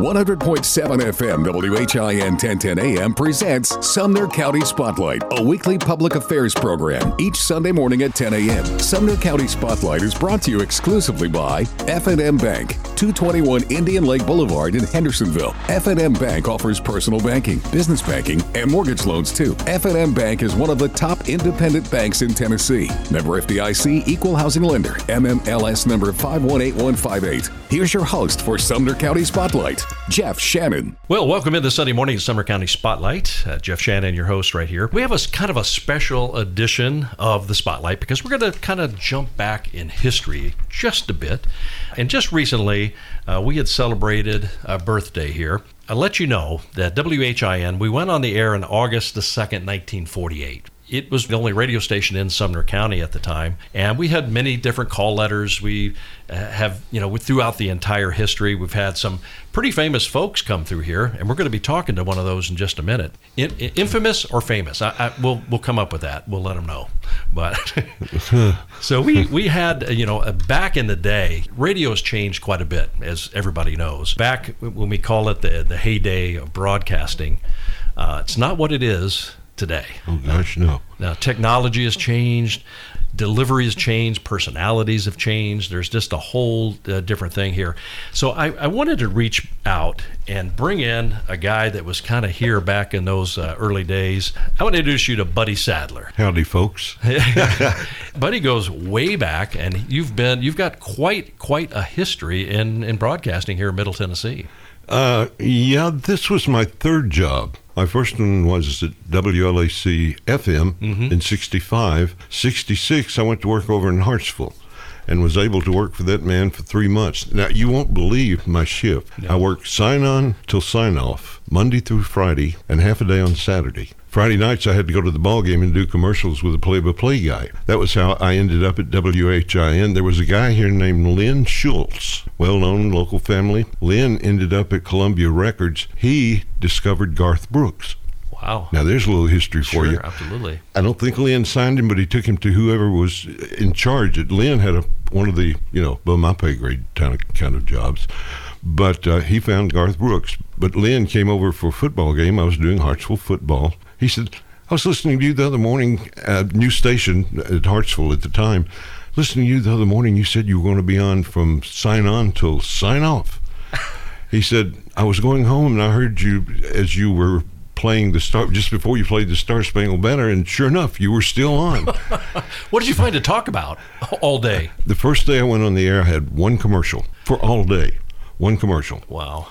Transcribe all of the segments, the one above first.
100.7 FM WHIN 1010 AM presents Sumner County Spotlight, a weekly public affairs program each Sunday morning at 10 a.m. Sumner County Spotlight is brought to you exclusively by F&M Bank, 221 Indian Lake Boulevard in Hendersonville. F&M Bank offers personal banking, business banking, and mortgage loans too. F&M Bank is one of the top independent banks in Tennessee. Member FDIC, equal housing lender, NMLS number 518158. Here's your host for Sumner County Spotlight. Jeff Shannon. Well, welcome in into Sunday morning Sumner County Spotlight. Uh, Jeff Shannon, your host, right here. We have a kind of a special edition of the Spotlight because we're going to kind of jump back in history just a bit. And just recently, uh, we had celebrated a birthday here. I'll let you know that WHIN, we went on the air in August the 2nd, 1948 it was the only radio station in Sumner County at the time, and we had many different call letters. We uh, have, you know, throughout the entire history, we've had some pretty famous folks come through here, and we're going to be talking to one of those in just a minute. In, infamous or famous? I, I, we'll we'll come up with that. We'll let them know. But so we we had, you know, uh, back in the day, radio has changed quite a bit, as everybody knows. Back when we call it the the heyday of broadcasting, uh, it's not what it is today. Oh gosh, no. Now technology has changed, delivery has changed, personalities have changed. There's just a whole uh, different thing here. So I, I, wanted to reach out and bring in a guy that was kind of here back in those uh, early days. I want to introduce you to Buddy Sadler. Howdy, folks. Buddy goes way back, and you've been you've got quite quite a history in in broadcasting here in Middle Tennessee. Uh, yeah, this was my third job. My first one was at WLAC FM mm-hmm. in 65. 66, I went to work over in Hartsville and was able to work for that man for three months. Now, you won't believe my shift. No. I worked sign on till sign off, Monday through Friday, and half a day on Saturday. Friday nights, I had to go to the ball game and do commercials with a play-by-play guy. That was how I ended up at WHIN. There was a guy here named Lynn Schultz, well-known local family. Lynn ended up at Columbia Records. He discovered Garth Brooks. Wow. Now there's a little history for sure, you. Absolutely. I don't think Lynn signed him, but he took him to whoever was in charge. Lynn had a one of the you know above my pay grade kind of kind of jobs. But uh, he found Garth Brooks. But Lynn came over for a football game. I was doing Hartsville football. He said, I was listening to you the other morning at New Station at Hartsville at the time. Listening to you the other morning, you said you were going to be on from sign on till sign off. he said, I was going home and I heard you as you were playing the star just before you played the Star Spangled Banner, and sure enough, you were still on. what did you find to talk about all day? The first day I went on the air, I had one commercial for all day. One commercial. Wow.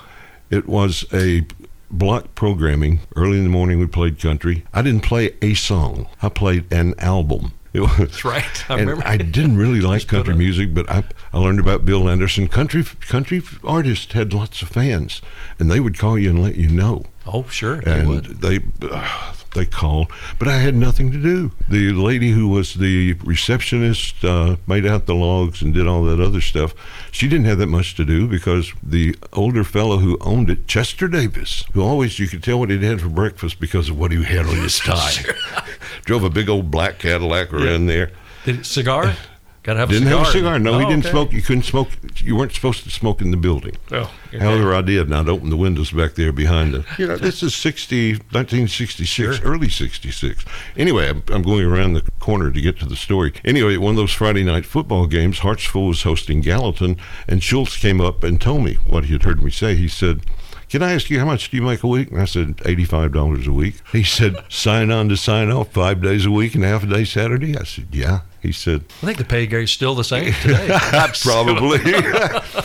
It was a block programming. Early in the morning, we played country. I didn't play a song. I played an album. It was, That's right. I and I didn't really like country music, but I, I learned about Bill Anderson. Country country artists had lots of fans, and they would call you and let you know. Oh, sure. And they, uh, they called, but I had nothing to do. The lady who was the receptionist uh, made out the logs and did all that other stuff. She didn't have that much to do because the older fellow who owned it, Chester Davis, who always you could tell what he'd had for breakfast because of what he had on his tie, drove a big old black Cadillac around yeah. there. Did cigar? Got to have Didn't a cigar. have a cigar. No, oh, he didn't okay. smoke. You couldn't smoke. You weren't supposed to smoke in the building. Oh, okay. However, I did, and I'd open the windows back there behind the. You know, this is 60, 1966, sure. early 66. Anyway, I'm, I'm, going around the corner to get to the story. Anyway, one of those Friday night football games, Hartsville was hosting Gallatin, and Schultz came up and told me what he had heard me say. He said, can I ask you how much do you make a week? And I said, $85 a week. He said, sign on to sign off five days a week and half a day Saturday. I said, yeah. He said, I think the pay grade's still the same today. Probably.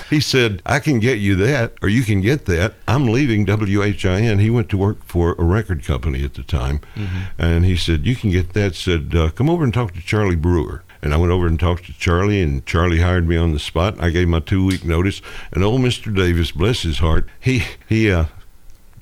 he said, I can get you that, or you can get that. I'm leaving WHIN. He went to work for a record company at the time. Mm-hmm. And he said, You can get that. Said, uh, Come over and talk to Charlie Brewer. And I went over and talked to Charlie, and Charlie hired me on the spot. I gave my two week notice, and old Mr. Davis, bless his heart, he he uh,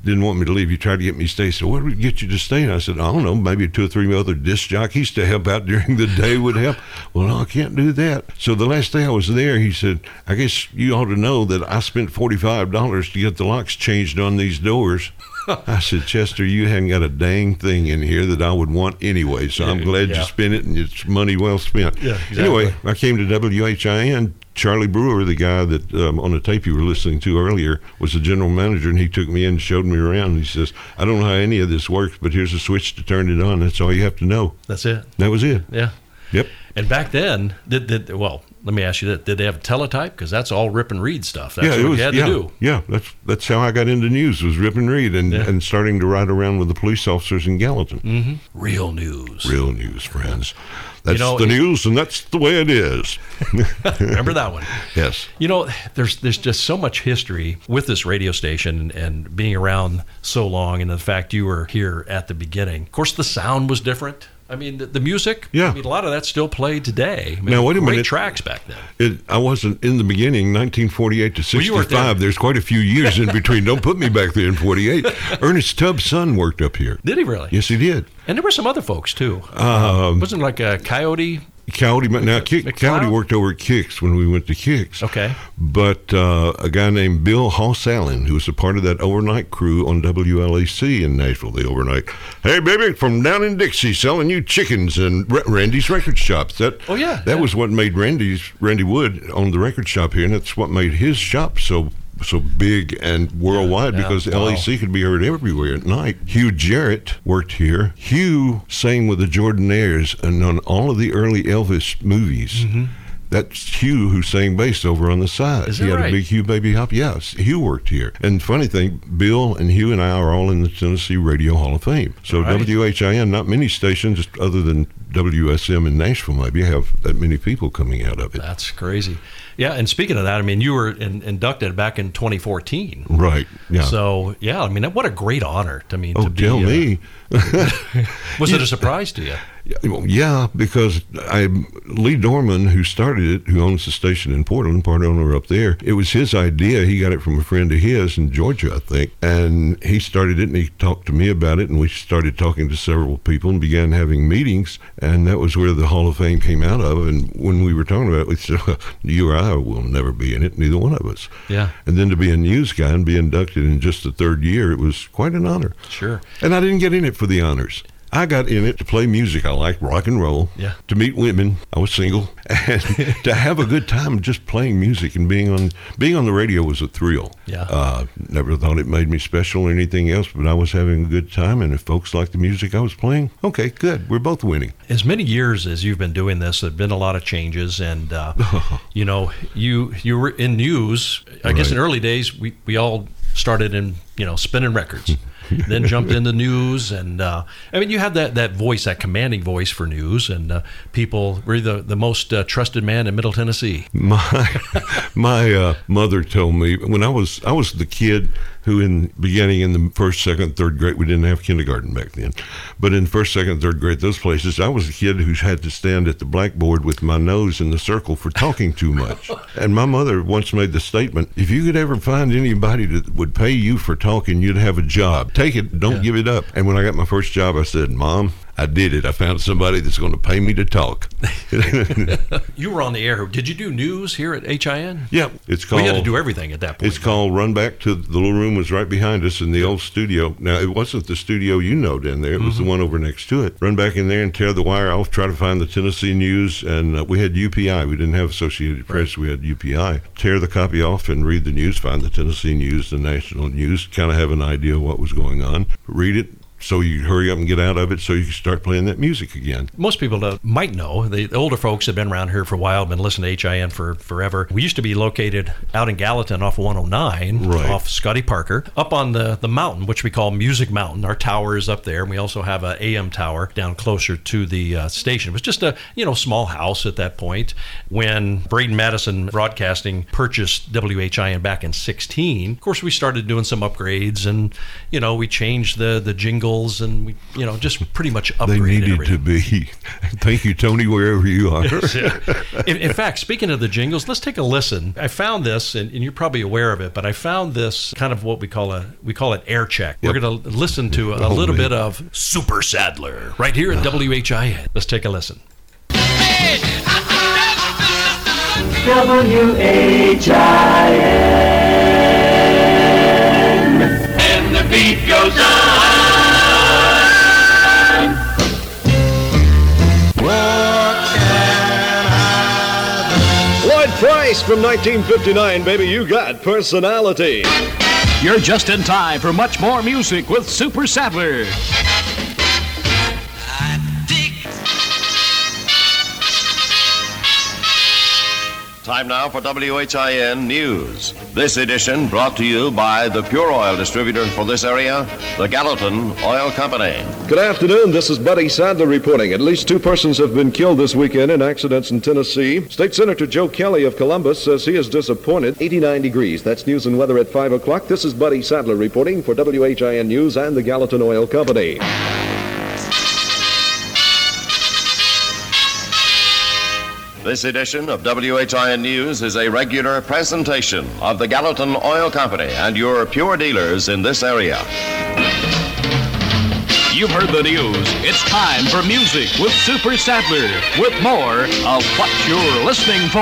didn't want me to leave. He tried to get me to stay. So what would get you to stay? And I said, I don't know, maybe two or three other disc jockeys to help out during the day would help. Well, no, I can't do that. So the last day I was there, he said, I guess you ought to know that I spent $45 to get the locks changed on these doors. I said, Chester, you haven't got a dang thing in here that I would want anyway. So I'm glad Yeah. you spent it and it's money well spent. Yeah, exactly. Anyway, I came to WHIN. Charlie Brewer, the guy that um, on the tape you were listening to earlier, was the general manager, and he took me in and showed me around. He says, I don't know how any of this works, but here's a switch to turn it on. That's all you have to know. That's it. That was it. Yeah. Yep. And back then, did, did well? Let me ask you that: Did they have a teletype? Because that's all rip and read stuff. That's yeah, what it was. you had yeah, to do. yeah. That's that's how I got into news was Rip and Read and, Yeah. and starting to ride around with the police officers in Gallatin. Mm-hmm. Real news. Real news, friends. That's know, the news, and that's the way it is. Remember that one? yes. You know, there's there's just so much history with this radio station and being around so long, and the fact you were here at the beginning. Of course, the sound was different. I mean, the, the music. Yeah. I mean, a lot of that's still played today. I mean, Now, wait a great minute. tracks back then. It, I wasn't in the beginning, 1948 to Well, there. 65. There's quite a few years in between. Don't put me back there in 48. Ernest Tubb's son worked up here. Did he really? Yes, he did. And there were some other folks too. Um, Wasn't like a Coyote? Coyote, now Kick? Coyote worked over at Kicks when we went to Kicks. Okay. But uh, a guy named Bill Hoss Allen, who was a part of that overnight crew on WLAC in Nashville, the overnight. Hey, baby, from down in Dixie, selling you chickens and Randy's record shops. That Oh, yeah, that yeah. was what made Randy's Randy Wood own the record shop here, and that's what made his shop so so big and worldwide Yeah, because wow. LAC could be heard everywhere at night. Hugh Jarrett worked here. Hugh sang with the Jordanaires and on all of the early Elvis movies. That's Hugh who sang bass over on the side. Mm-hmm. Is he had right? a big Hugh baby hop. Yes, Hugh worked here. And funny thing, Bill and Hugh and I are all in the Tennessee Radio Hall of Fame. So Right. WHIN, not many stations other than WSM in Nashville maybe you have that many people coming out of it. That's crazy. Yeah, and speaking of that, I mean, you were in, inducted back in 2014. Right. Yeah. So yeah, I mean, what a great honor to me. oh, to be, tell uh, me. Was it a surprise to you? Yeah, well, yeah, because I Lee Dorman, who started it, who owns the station in Portland, part owner up there, it was his idea. He got it from a friend of his in Georgia, I think, and he started it and he talked to me about it, and we started talking to several people and began having meetings, and that was where the Hall of Fame came out of. And when we were talking about it, we said, "You or I will never be in it, neither one of us." Yeah. And then to be a news guy and be inducted in just the third year, it was quite an honor. Sure. And I didn't get in it for the honors. I got in it to play music. I like rock and roll. Yeah. To meet women. I was single. And to have a good time just playing music and being on being on the radio was a thrill. Yeah. Uh, never thought it made me special or anything else, but I was having a good time and if folks liked the music I was playing, okay, good. We're both winning. As many years as you've been doing this, there've been a lot of changes, and uh, you know, you you were in news. I guess in early days, we we all started in you know spinning records. then jumped into news, and uh, I mean, you had that, that voice, that commanding voice for news, and uh, people were the the most uh, trusted man in Middle Tennessee. My my uh, mother told me when I was I was the kid who in beginning in the first, second, third grade we didn't have kindergarten back then, but in first, second, third grade those places I was a kid who had to stand at the blackboard with my nose in the circle for talking too much. and my mother once made the statement: if you could ever find anybody that would pay you for talking, you'd have a job. Take it, don't Yeah. give it up. And when I got my first job, I said, "Mom." I did it. I found somebody that's going to pay me to talk. You were on the air. Did you do news here at HIN? yeah, it's called. We had to do everything at that point. It's called Run Back to the little room was right behind us in the old studio. Now it wasn't the studio you know down there; it was Mm-hmm. the one over next to it. Run back in there and tear the wire off. Try to find the Tennessee news, and uh, we had UPI. We didn't have Associated Press. We had UPI. Tear the copy off and read the news. Find the Tennessee news, the national news. Kind of have an idea of what was going on. Read it. So you hurry up and get out of it, so you can start playing that music again. most people might know. The, the older folks have been around here for a while been listening to hin for forever. We used to be located out in gallatin off 109 Right. off scotty parker up on the, the mountain which we call music mountain. Our tower is up there. And we also have a am tower down closer to the uh, station. It was just a you know small house at that point. When braden madison broadcasting purchased whin back in 16 of course we started doing some upgrades and you know we changed the the jingle jingles, and we, you know, just pretty much upgraded They needed everything. to be. Thank you, Tony, wherever you are. in, in fact, speaking of the jingles, let's take a listen. I found this, and, and you're probably aware of it, but I found this kind of what we call a we call it air check. We're going to listen to a, a Oh, little man. bit of Super Sadler right here at WHIN. Ah. Let's take a listen. And From 1959, baby, you got personality. You're just in time for much more music with Super Sadler. Time now for WHIN News. This edition brought to you by the Pure Oil distributor for this area, the Gallatin Oil Company. Good afternoon. This is Buddy Sadler reporting. At least two persons have been killed this weekend in accidents in Tennessee. State Senator Joe Kelly of Columbus says he is disappointed. 89 degrees. That's news and weather at 5 o'clock. This is Buddy Sadler reporting for WHIN News and the Gallatin Oil Company. This edition of WHIN News is a regular presentation of the Gallatin Oil Company and your pure dealers in this area. You've heard the news. It's time for music with Super Sadler with more of what you're listening for.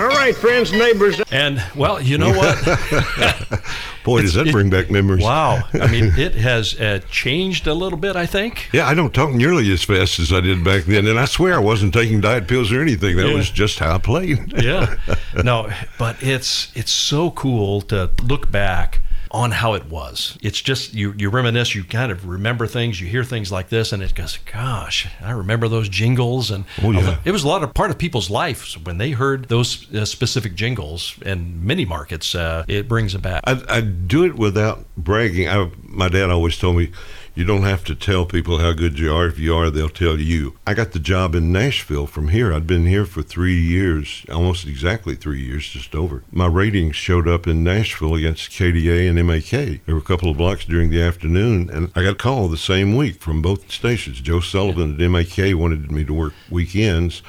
All right, friends, neighbors. And well, you know what? Boy, does that it- bring back memories. wow. I mean, it has uh, changed a little bit, I think. Yeah, I don't talk nearly as fast as I did back then, and I swear I wasn't taking diet pills or anything. That Yeah. was just how I played. yeah no but it's it's so cool to look back on how it was it's just you you reminisce you kind of remember things you hear things like this and it goes gosh i remember those jingles and Oh, yeah. it was a lot of part of people's lives when they heard those uh, specific jingles in many markets uh, it brings them back I, I do it without bragging. I, my dad always told me, you don't have to tell people how good you are. If you are, they'll tell you. I got the job in Nashville from here. I'd been here for three years, almost exactly three years, just over. My ratings showed up in Nashville against KDA and MAK. There were a couple of blocks during the afternoon, and I got a call the same week from both stations. Joe Sullivan at MAK wanted me to work weekends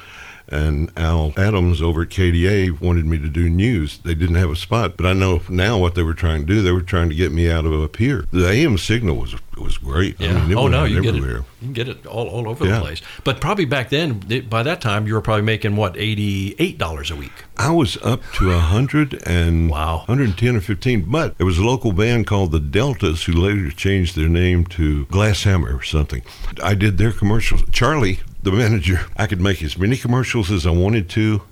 and Al Adams over at KDA wanted me to do news. They didn't have a spot, but I know now what they were trying to do. They were trying to get me out of up here. The AM signal was was great. yeah. I mean, oh no, you get it. You can get it all, all over Yeah. the place. But probably back then, by that time, you were probably making what eighty eight dollars a week. I was up to a hundred and Wow. 110 or 15. But there was a local band called the Deltas who later changed their name to Glasshammer or something. I did their commercials. Charlie, the manager, I could make as many commercials as I wanted to,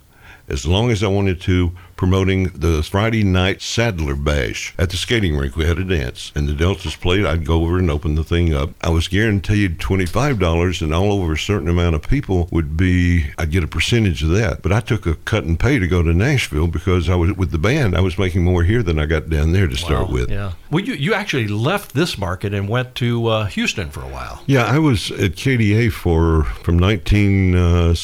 as long as I wanted to, promoting the Friday night Sadler Bash at the skating rink. We had a dance, and the Deltas played. I'd go over and open the thing up. I was guaranteed $25, and all over a certain amount of people would be, I'd get a percentage of that. But I took a cut and pay to go to Nashville because I was with the band. I was making more here than I got down there to start Wow. with. Yeah. Well, you, you actually left this market and went to uh, Houston for a while. Yeah, I was at KDA for from 19, uh,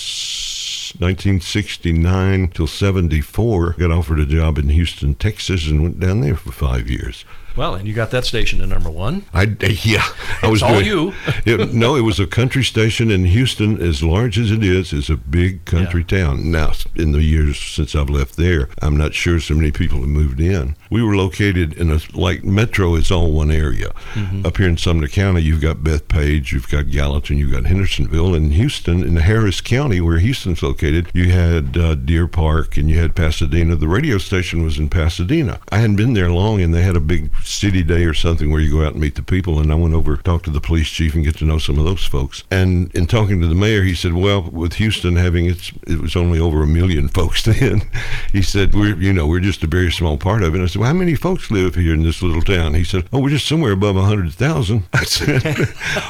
1969 till 74. Got offered a job in Houston, Texas, and went down there for five years. Well, and you got that station to number one. I yeah, I was all doing- you. it, no, it was a country station in Houston. As large as it is, is a big country town. Now, in the years since I've left there, I'm not sure so many people have moved in. We were located in a like Metro is all one area. Mm-hmm. Up here in Sumner County, you've got Bethpage, you've got Gallatin, you've got Hendersonville, and Houston in Harris County, where Houston's located, you had uh, Deer Park and you had Pasadena. The radio station was in Pasadena. I hadn't been there long, and they had a big city day or something where you go out and meet the people. And I went over, talked to the police chief, and get to know some of those folks. And in talking to the mayor, he said, "Well, with Houston having its, it was only over a million folks then." he said, "We're, you know, we're just a very small part of it." And I said, "Well, how many folks live here in this little town?" He said, "Oh, we're just somewhere above a hundred thousand. I said,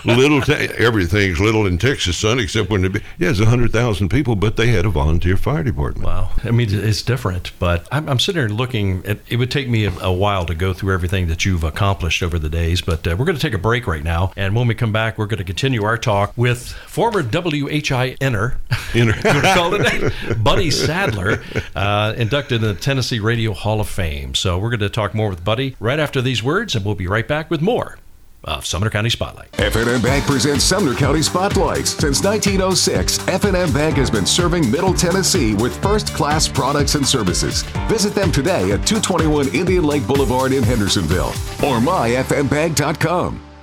"Little, everything's little in Texas, son, except when it, yeah, it's a hundred thousand people, but they had a volunteer fire department." Wow. I mean, it's different, but I'm, I'm sitting here looking at it would take me a, a while to go through everything everything that you've accomplished over the days. But uh, we're going to take a break right now. And when we come back, we're going to continue our talk with former WHI inner, Inner. you wanna call it, Buddy Sadler, uh, inducted in the Tennessee Radio Hall of Fame. So we're going to talk more with Buddy right after these words, and we'll be right back with more of Sumner County Spotlight. FNM Bank presents Sumner County Spotlights. Since 1906, FNM Bank has been serving Middle Tennessee with first-class products and services. Visit them today at 221 Indian Lake Boulevard in Hendersonville or myfmbank.com.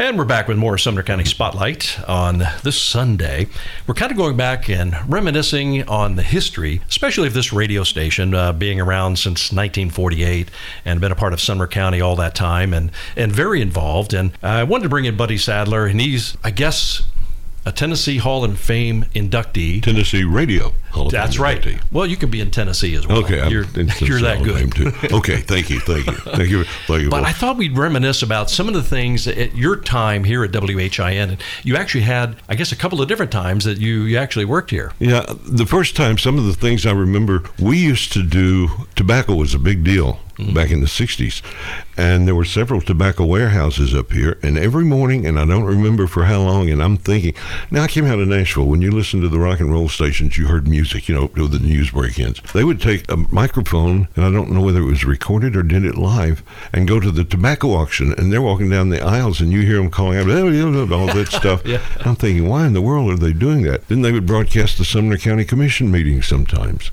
And we're back with more Sumner County Spotlight on this Sunday. We're kind of going back and reminiscing on the history, especially of this radio station uh, being around since 1948 and been a part of Sumner County all that time and, and very involved. And I wanted to bring in Buddy Sadler, and he's, I guess, a Tennessee Hall of Fame inductee. Tennessee Radio. That's right. inductee. Well, you can be in Tennessee as well. Okay, I'm you're, you're that Hall of Fame, good. too. Okay, thank you, thank you, thank you, thank you. But both. I thought we'd reminisce about some of the things at your time here at WHIN. You actually had, I guess, a couple of different times that you, you actually worked here. Yeah, the first time, some of the things I remember, we used to do, tobacco was a big deal mm-hmm. back in the 60s. And there were several tobacco warehouses up here. And every morning, and I don't remember for how long, and I'm thinking, now I came out of Nashville. When you listened to the rock and roll stations, you heard music, you know, the news break ins. They would take a microphone, and I don't know whether it was recorded or did it live, and go to the tobacco auction. And they're walking down the aisles, and you hear them calling out, all that stuff. Yeah. I'm thinking, why in the world are they doing that? Then they would broadcast the Sumner County Commission meeting sometimes.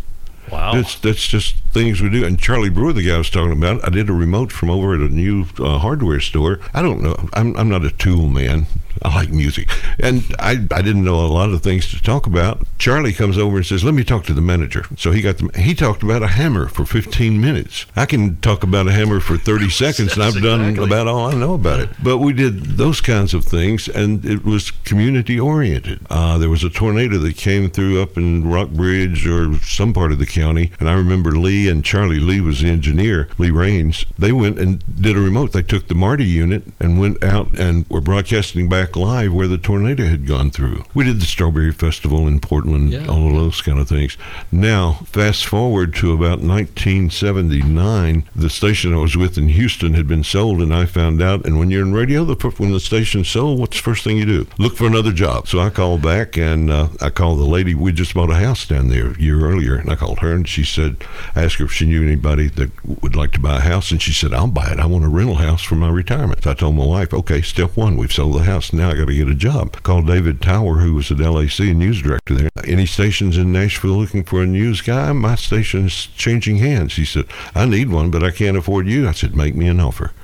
Wow. That's that's just things we do. And Charlie Brewer, the guy I was talking about, I did a remote from over at a new uh, hardware store. I don't know. I'm I'm not a tool man. I like music, and I I didn't know a lot of things to talk about. Charlie comes over and says, "Let me talk to the manager." So he got the he talked about a hammer for 15 minutes. I can talk about a hammer for 30 seconds, and I've That's done about all I know about it. But we did those kinds of things, and it was community oriented. Uh, there was a tornado that came through up in Rockbridge or some part of the county, and I remember Lee and Charlie Lee was the engineer, Lee Rains. They went and did a remote. They took the Marti unit and went out and were broadcasting back live where the tornado had gone through. We did the Strawberry Festival in Portland, Yeah. all of those kind of things. Now, fast forward to about 1979, the station I was with in Houston had been sold, and I found out. And when you're in radio, the when the station's sold, what's the first thing you do? Look for another job. So I called back, and uh, I called the lady. We just bought a house down there a year earlier, and I called her, and she said, I asked her if she knew anybody that would like to buy a house, and she said, I'll buy it. I want a rental house for my retirement. So I told my wife, okay, step one, we've sold the house. Now I got to get a job. Called David Tower, who was at LAC news director there. Any stations in Nashville looking for a news guy? My station's changing hands. He said, I need one, but I can't afford you. I said, make me an offer.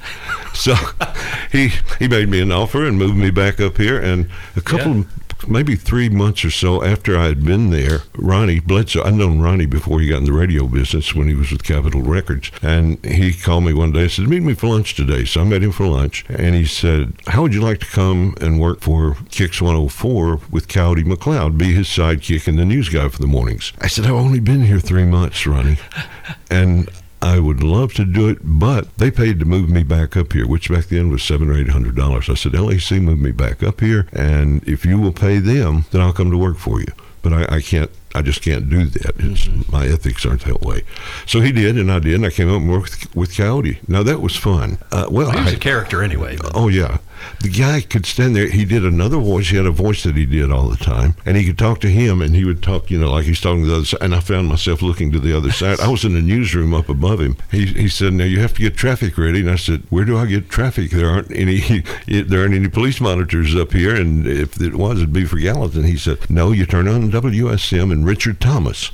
So he he made me an offer and moved me back up here. And a couple, Yeah. Maybe three months or so after I had been there, Ronnie Bledsoe, I'd known Ronnie before he got in the radio business when he was with Capitol Records. And he called me one day and said, Meet me for lunch today. So I met him for lunch. And he said, How would you like to come and work for Kicks 104 with Coyote McCloud, be his sidekick and the news guy for the mornings? I said, I've only been here three months, Ronnie. and I would love to do it, but they paid to move me back up here, which back then was seven or eight hundred dollars. I said, LAC moved me back up here, and if you will pay them, then I'll come to work for you. But I, I can't. I just can't do that. It's, My ethics aren't that way. So he did, and I did, and I came up and worked with, with Coyote. Now that was fun. Uh, well, he was I- a character anyway. but- Oh yeah, the guy could stand there. He did another voice. He had a voice that he did all the time, and he could talk to him, and he would talk, you know, like he's talking to the other side. And I found myself looking to the other side. I was in the newsroom up above him. He, he said, "Now you have to get traffic ready." And I said, "Where do I get traffic? There aren't any. There aren't any police monitors up here. And if it was, it'd be for Gallatin." He said, "No, you turn on WSM and Richard Thomas."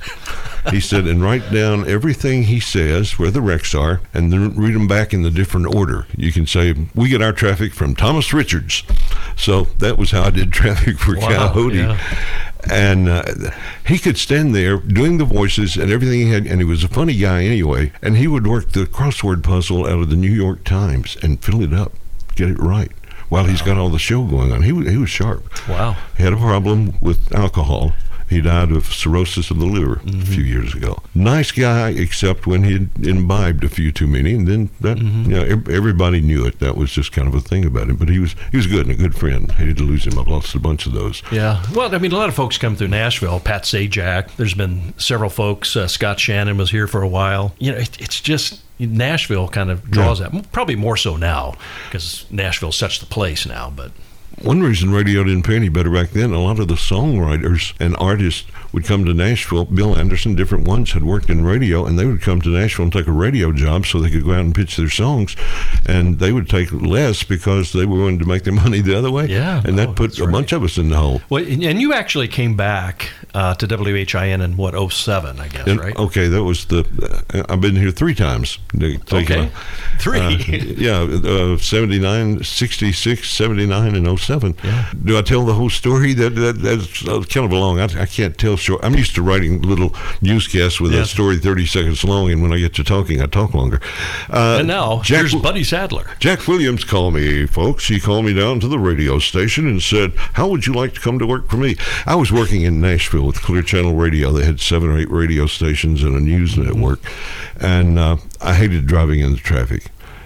He said, and write down everything he says, where the wrecks are, and then read them back in the different order. You can say, we get our traffic from Thomas Richards. So that was how I did traffic for Wow, Coyote. yeah. And uh, he could stand there doing the voices and everything he had, and he was a funny guy anyway. And he would work the crossword puzzle out of the New York Times and fill it up, get it right, while he's got all the show going on. He was, he was sharp Wow. He had a problem with alcohol He died of cirrhosis of the liver a few years ago. Nice guy, except when he imbibed a few too many, and then that you know everybody knew it. That was just kind of a thing about him. But he was he was good and a good friend. Hated to lose him. I've lost a bunch of those. Yeah. Well, I mean, a lot of folks come through Nashville. Pat Sajak. There's been several folks. Uh, Scott Shannon was here for a while. You know, it, it's just Nashville kind of draws that. Probably more so now because Nashville's such the place now. But One reason radio didn't pay any better back then, a lot of the songwriters and artists would come to Nashville. Bill Anderson, different ones, had worked in radio, and they would come to Nashville and take a radio job so they could go out and pitch their songs. And they would take less because they were willing to make their money the other way. Yeah, And that put a right. bunch of us in the hole. well, and and you actually came back uh, to WHIN in what 07, I guess, And, right? Okay, that was the. Uh, I've been here three times. Okay. a- Three. uh, yeah, uh, 79, 66, 79, and 07. Do I tell the whole story? That, that That's kind of a long. I, I can't tell short. I'm used to writing little newscasts with Yeah. a story 30 seconds long, and when I get to talking, I talk longer. Uh, and now Jack, here's Buddy Sadler. Jack Williams called me, folks. He called me down to the radio station and said, How would you like to come to work for me? I was working in Nashville with Clear Channel Radio. They had seven or eight radio stations and a news network. And uh, I hated driving in the traffic.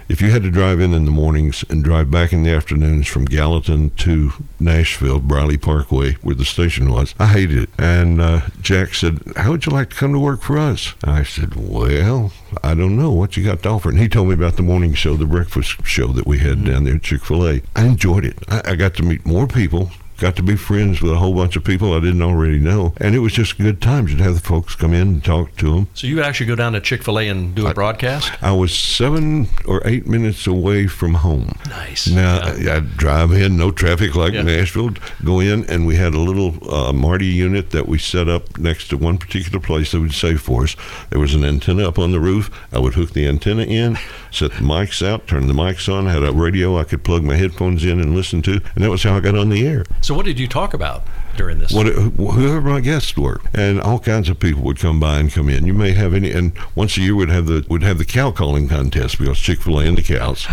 If you had to drive in in the mornings and drive back in the afternoons from Gallatin to Nashville, Briley Parkway, where the station was, I hated it. And uh, Jack said, How would you like to come to work for us? I said, Well, I don't know what you got to offer. And he told me about the morning show, the breakfast show that we had down there at Chick fil A. I enjoyed it. I, I got to meet more people. Got to be friends with a whole bunch of people I didn't already know, and it was just good times. You'd have the folks come in and talk to them. So you would actually go down to Chick Fil A and do a broadcast? I was seven or eight minutes away from home. Nice. Now Yeah. I'd drive in, no traffic like Yeah. Nashville. Go in, and we had a little uh, Marti unit that we set up next to one particular place that would save for us. There was an antenna up on the roof. I would hook the antenna in, set the mics out, turn the mics on. Had a radio I could plug my headphones in and listen to, and that was how I got on the air. So what did you talk about during this? What, whoever my guests were, and all kinds of people would come by and come in. You may have any, and once a year would have the would have the cow calling contest because Chick Fil A and the cows.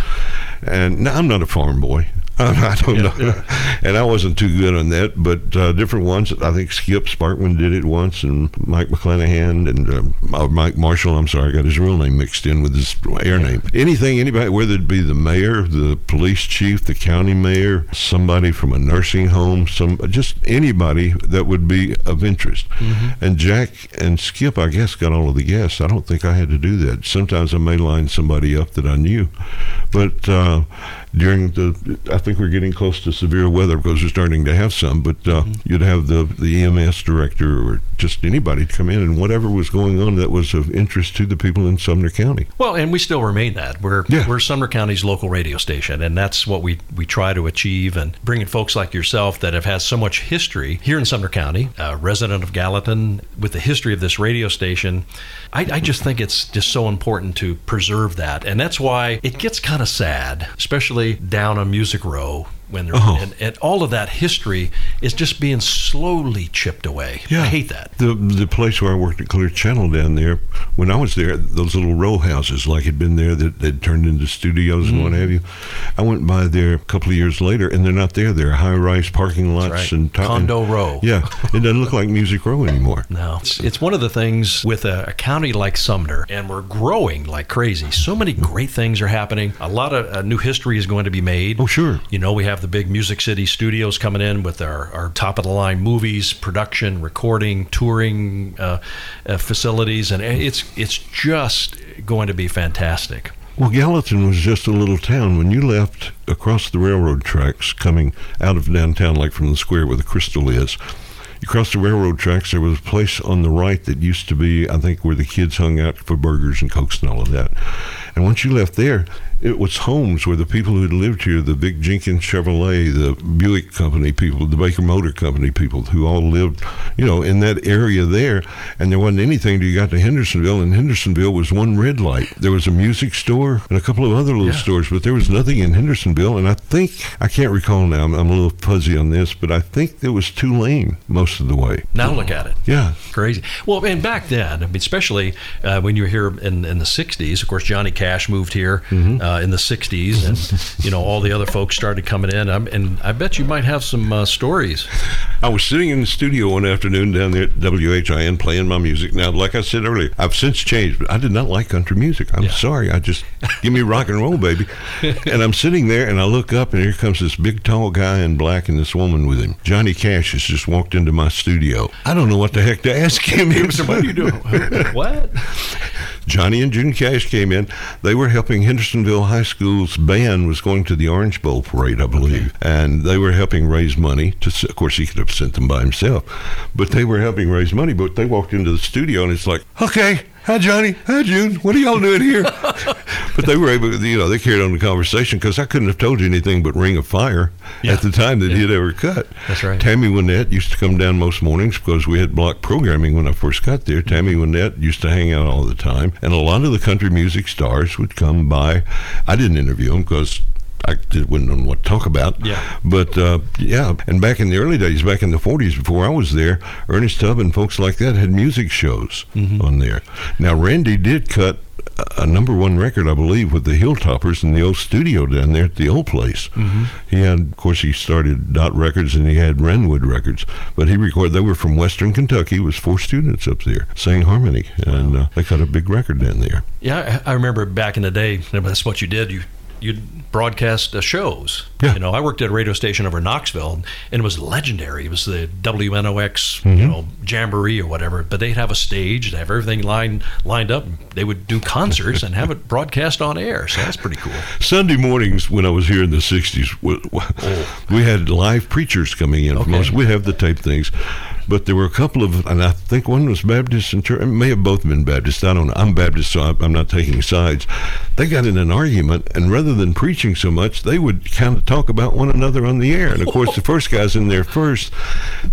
And now I'm not a farm boy. I don't Yeah, know, yeah. and I wasn't too good on that. But uh, different ones. I think Skip Sparkman did it once, and Mike McClanahan and uh, Mike Marshall. I'm sorry, I got his real name mixed in with his air name. Anything, anybody, whether it be the mayor, the police chief, the county mayor, somebody from a nursing home, some just anybody that would be of interest. And Jack and Skip, I guess, got all of the guests. I don't think I had to do that. Sometimes I may line somebody up that I knew, but uh, during the, I think we're getting close to severe weather because we're starting to have some. But uh, you'd have the the EMS director or just anybody come in and whatever was going on that was of interest to the people in Sumner County. Well, and we still remain that. We're Yeah. we're Sumner County's local radio station, and that's what we we try to achieve. And bringing folks like yourself that have had so much history here in Sumner County, a resident of Gallatin, with the history of this radio station, I, I just think it's just so important to preserve that, and that's why it gets kind of sad, especially down a Music Row. When they're, Oh. and, and all of that history is just being slowly chipped away. Yeah. I hate that. The the place where I worked at Clear Channel down there, when I was there, those little row houses like had been there that they'd turned into studios and Mm-hmm. what have you. I went by there a couple of years later, and they're not there. They're high rise parking lots right. and top- Condo row. Yeah, it doesn't look like Music Row anymore. No, it's, it's one of the things with a, a county like Sumner, and we're growing like crazy. So many great things are happening. A lot of uh, new history is going to be made. Oh, sure. You know, we have the big Music City studios coming in with our, our top of the line movies, production, recording, touring uh, uh, facilities, and it's it's just going to be fantastic. Well, Gallatin was just a little town. When you left across the railroad tracks coming out of downtown, like from the square where the Crystal is, you crossed the railroad tracks. There was a place on the right that used to be, I think, where the kids hung out for burgers and cokes and all of that. And once you left there, it was homes where the people who lived here, the Vic Jenkins Chevrolet, the Buick Company people, the Baker Motor Company people, who all lived, you know, in that area there. And there wasn't anything till you got to Hendersonville, and Hendersonville was one red light. There was a music store and a couple of other little Yeah. stores, but there was nothing in Hendersonville. And I think, I can't recall now, I'm, I'm a little fuzzy on this, but I think there was Tulane most of the way. Now look at it. Yeah. Crazy. Well, and back then, I mean, especially uh, when you were here in, in the 60s, of course, Johnny Cash moved here Mm-hmm. uh, in the '60s, and you know all the other folks started coming in. I'm, and I bet you might have some uh, stories. I was sitting in the studio one afternoon down there at WHIN playing my music. Now, like I said earlier, I've since changed, but I did not like country music. I'm Yeah. sorry. I just give me rock and roll, baby. and I'm sitting there and I look up and here comes this big tall guy in black and this woman with him. Johnny Cash has just walked into my studio. I don't know what the heck to ask him. What are you doing? what? Johnny and June Cash came in. They were helping Hendersonville High School's band was going to the Orange Bowl parade, I believe, and they were helping raise money. To of course, he could have sent them by himself, but they were helping raise money. But they walked into the studio and it's like, okay. Hi Johnny. Hi June. What are y'all doing here? but they were able, you know, they carried on the conversation because I couldn't have told you anything but Ring of Fire Yeah. at the time that he'd ever cut. That's right. Tammy Wynette used to come down most mornings because we had block programming when I first got there. Tammy Wynette used to hang out all the time, and a lot of the country music stars would come by. I didn't interview them because. I did, wouldn't know what to talk about. Yeah. But uh, yeah, and back in the early days, back in the 40s, before I was there, Ernest Tubb and folks like that had music shows on there. Now, Randy did cut a- number one record, I believe, with the Hilltoppers in the old studio down there at the old place. He had, of course, he started Dot Records and he had Ranwood Records, but he recorded. They were from Western Kentucky. It was four students up there sang harmony, and uh, they cut a big record down there. Yeah, I I remember back in the day. That's what you did. You you broadcast uh, shows. Yeah. You know, I worked at a radio station over in Knoxville, and it was legendary. It was the WNOX, Mm-hmm. you know, jamboree or whatever. But they'd have a stage, they'd have everything lined lined up. They would do concerts and have it broadcast on air. So that's pretty cool. Sunday mornings when I was here in the '60s, we, we had live preachers coming in. From Okay. us. We'd have the tape things, but there were a couple of, and I think one was Baptist and church. It may have both been Baptist. I don't know. I'm Baptist, so I'm- I'm not taking sides. They got in an argument, and rather than preaching so much, they would kind of talk about one another on the air. And of course, the first guy's in there first.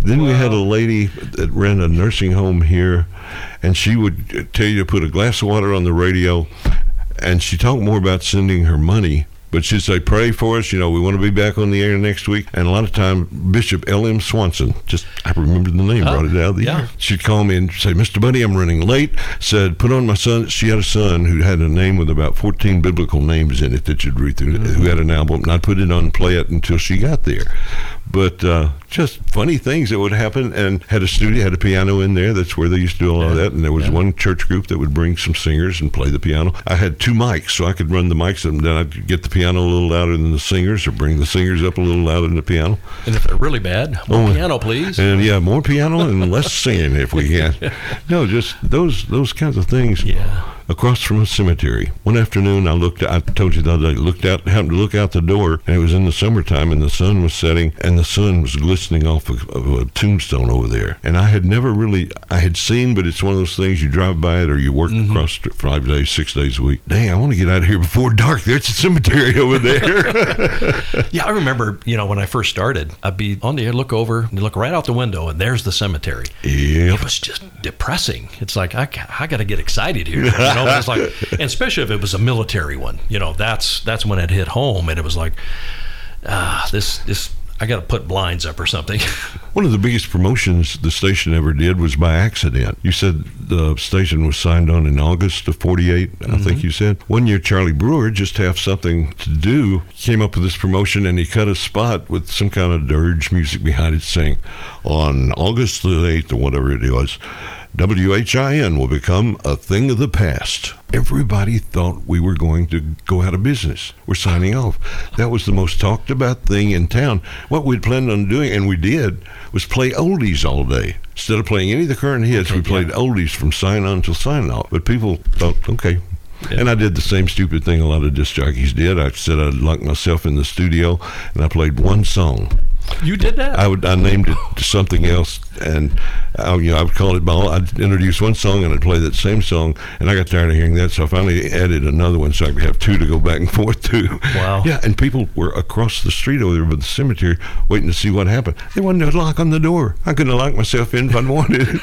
Then we had a lady that ran a nursing home here, and she would tell you to put a glass of water on the radio and she talked more about sending her money. But she'd say, "Pray for us. You know, we want to be back on the air next week." And a lot of time, Bishop L. M. Swanson, just I remembered the name, brought it oh, out of the yeah. air. She'd call me and say, "Mr. Buddy, I'm running late." Said, "Put on my son." She had a son who had a name with about 14 biblical names in it that you'd read through. Who had an album, and I'd put it on and play it until she got there. But uh, just funny things that would happen, and had a studio, had a piano in there. That's where they used to do a lot of that. And there was one church group that would bring some singers and play the piano. I had two mics, so I could run the mics, and then I'd get the piano a little louder than the singers, or bring the singers up a little louder than the piano. And if they're really bad, more Oh, piano, please. And yeah, more piano and less singing if we can. No, just those those kinds of things. Yeah. Across from a cemetery. One afternoon, I looked. I told you the other day. Looked out. Happened to look out the door, and it was in the summertime, and the sun was setting, and the sun was glistening off of, of a tombstone over there. And I had never really. I had seen, but it's one of those things you drive by it, or you work mm-hmm. across st- five days, six days a week. Dang, I want to get out of here before dark. There's a cemetery over there. Yeah, I remember, you know, when I first started, I'd be on the air, look over, and look right out the window, and there's the cemetery. yep. It was just depressing. It's like I, I got to get excited here, know. It's like, and especially if it was a military one, you know. That's that's when it hit home, and it was like, ah, this this I got to put blinds up or something. One of the biggest promotions the station ever did was by accident. You said the station was signed on in August of 48, I think you said. One year, Charlie Brewer, just to have something to do, came up with this promotion and he cut a spot with some kind of dirge music behind it saying, on August the 8th or whatever it was, WHIN will become a thing of the past. Everybody thought we were going to go out of business. We're signing off. That was the most talked about thing in town. What we'd planned on doing, and we did, was play oldies all day. Instead of playing any of the current hits, we played oldies from sign on till sign off. But people thought, okay. And I did the same stupid thing a lot of disc jockeys did. I said I'd lock myself in the studio and I played one song. You did that? I would I named it something else, and I, you know I would call it. Ball. I'd introduce one song and I'd play that same song, and I got tired of hearing that, so I finally added another one so I could have two to go back and forth to. Wow. Yeah, and people were across the street over there by the cemetery waiting to see what happened. They wanted a lock on the door. I couldn't lock myself in if I wanted.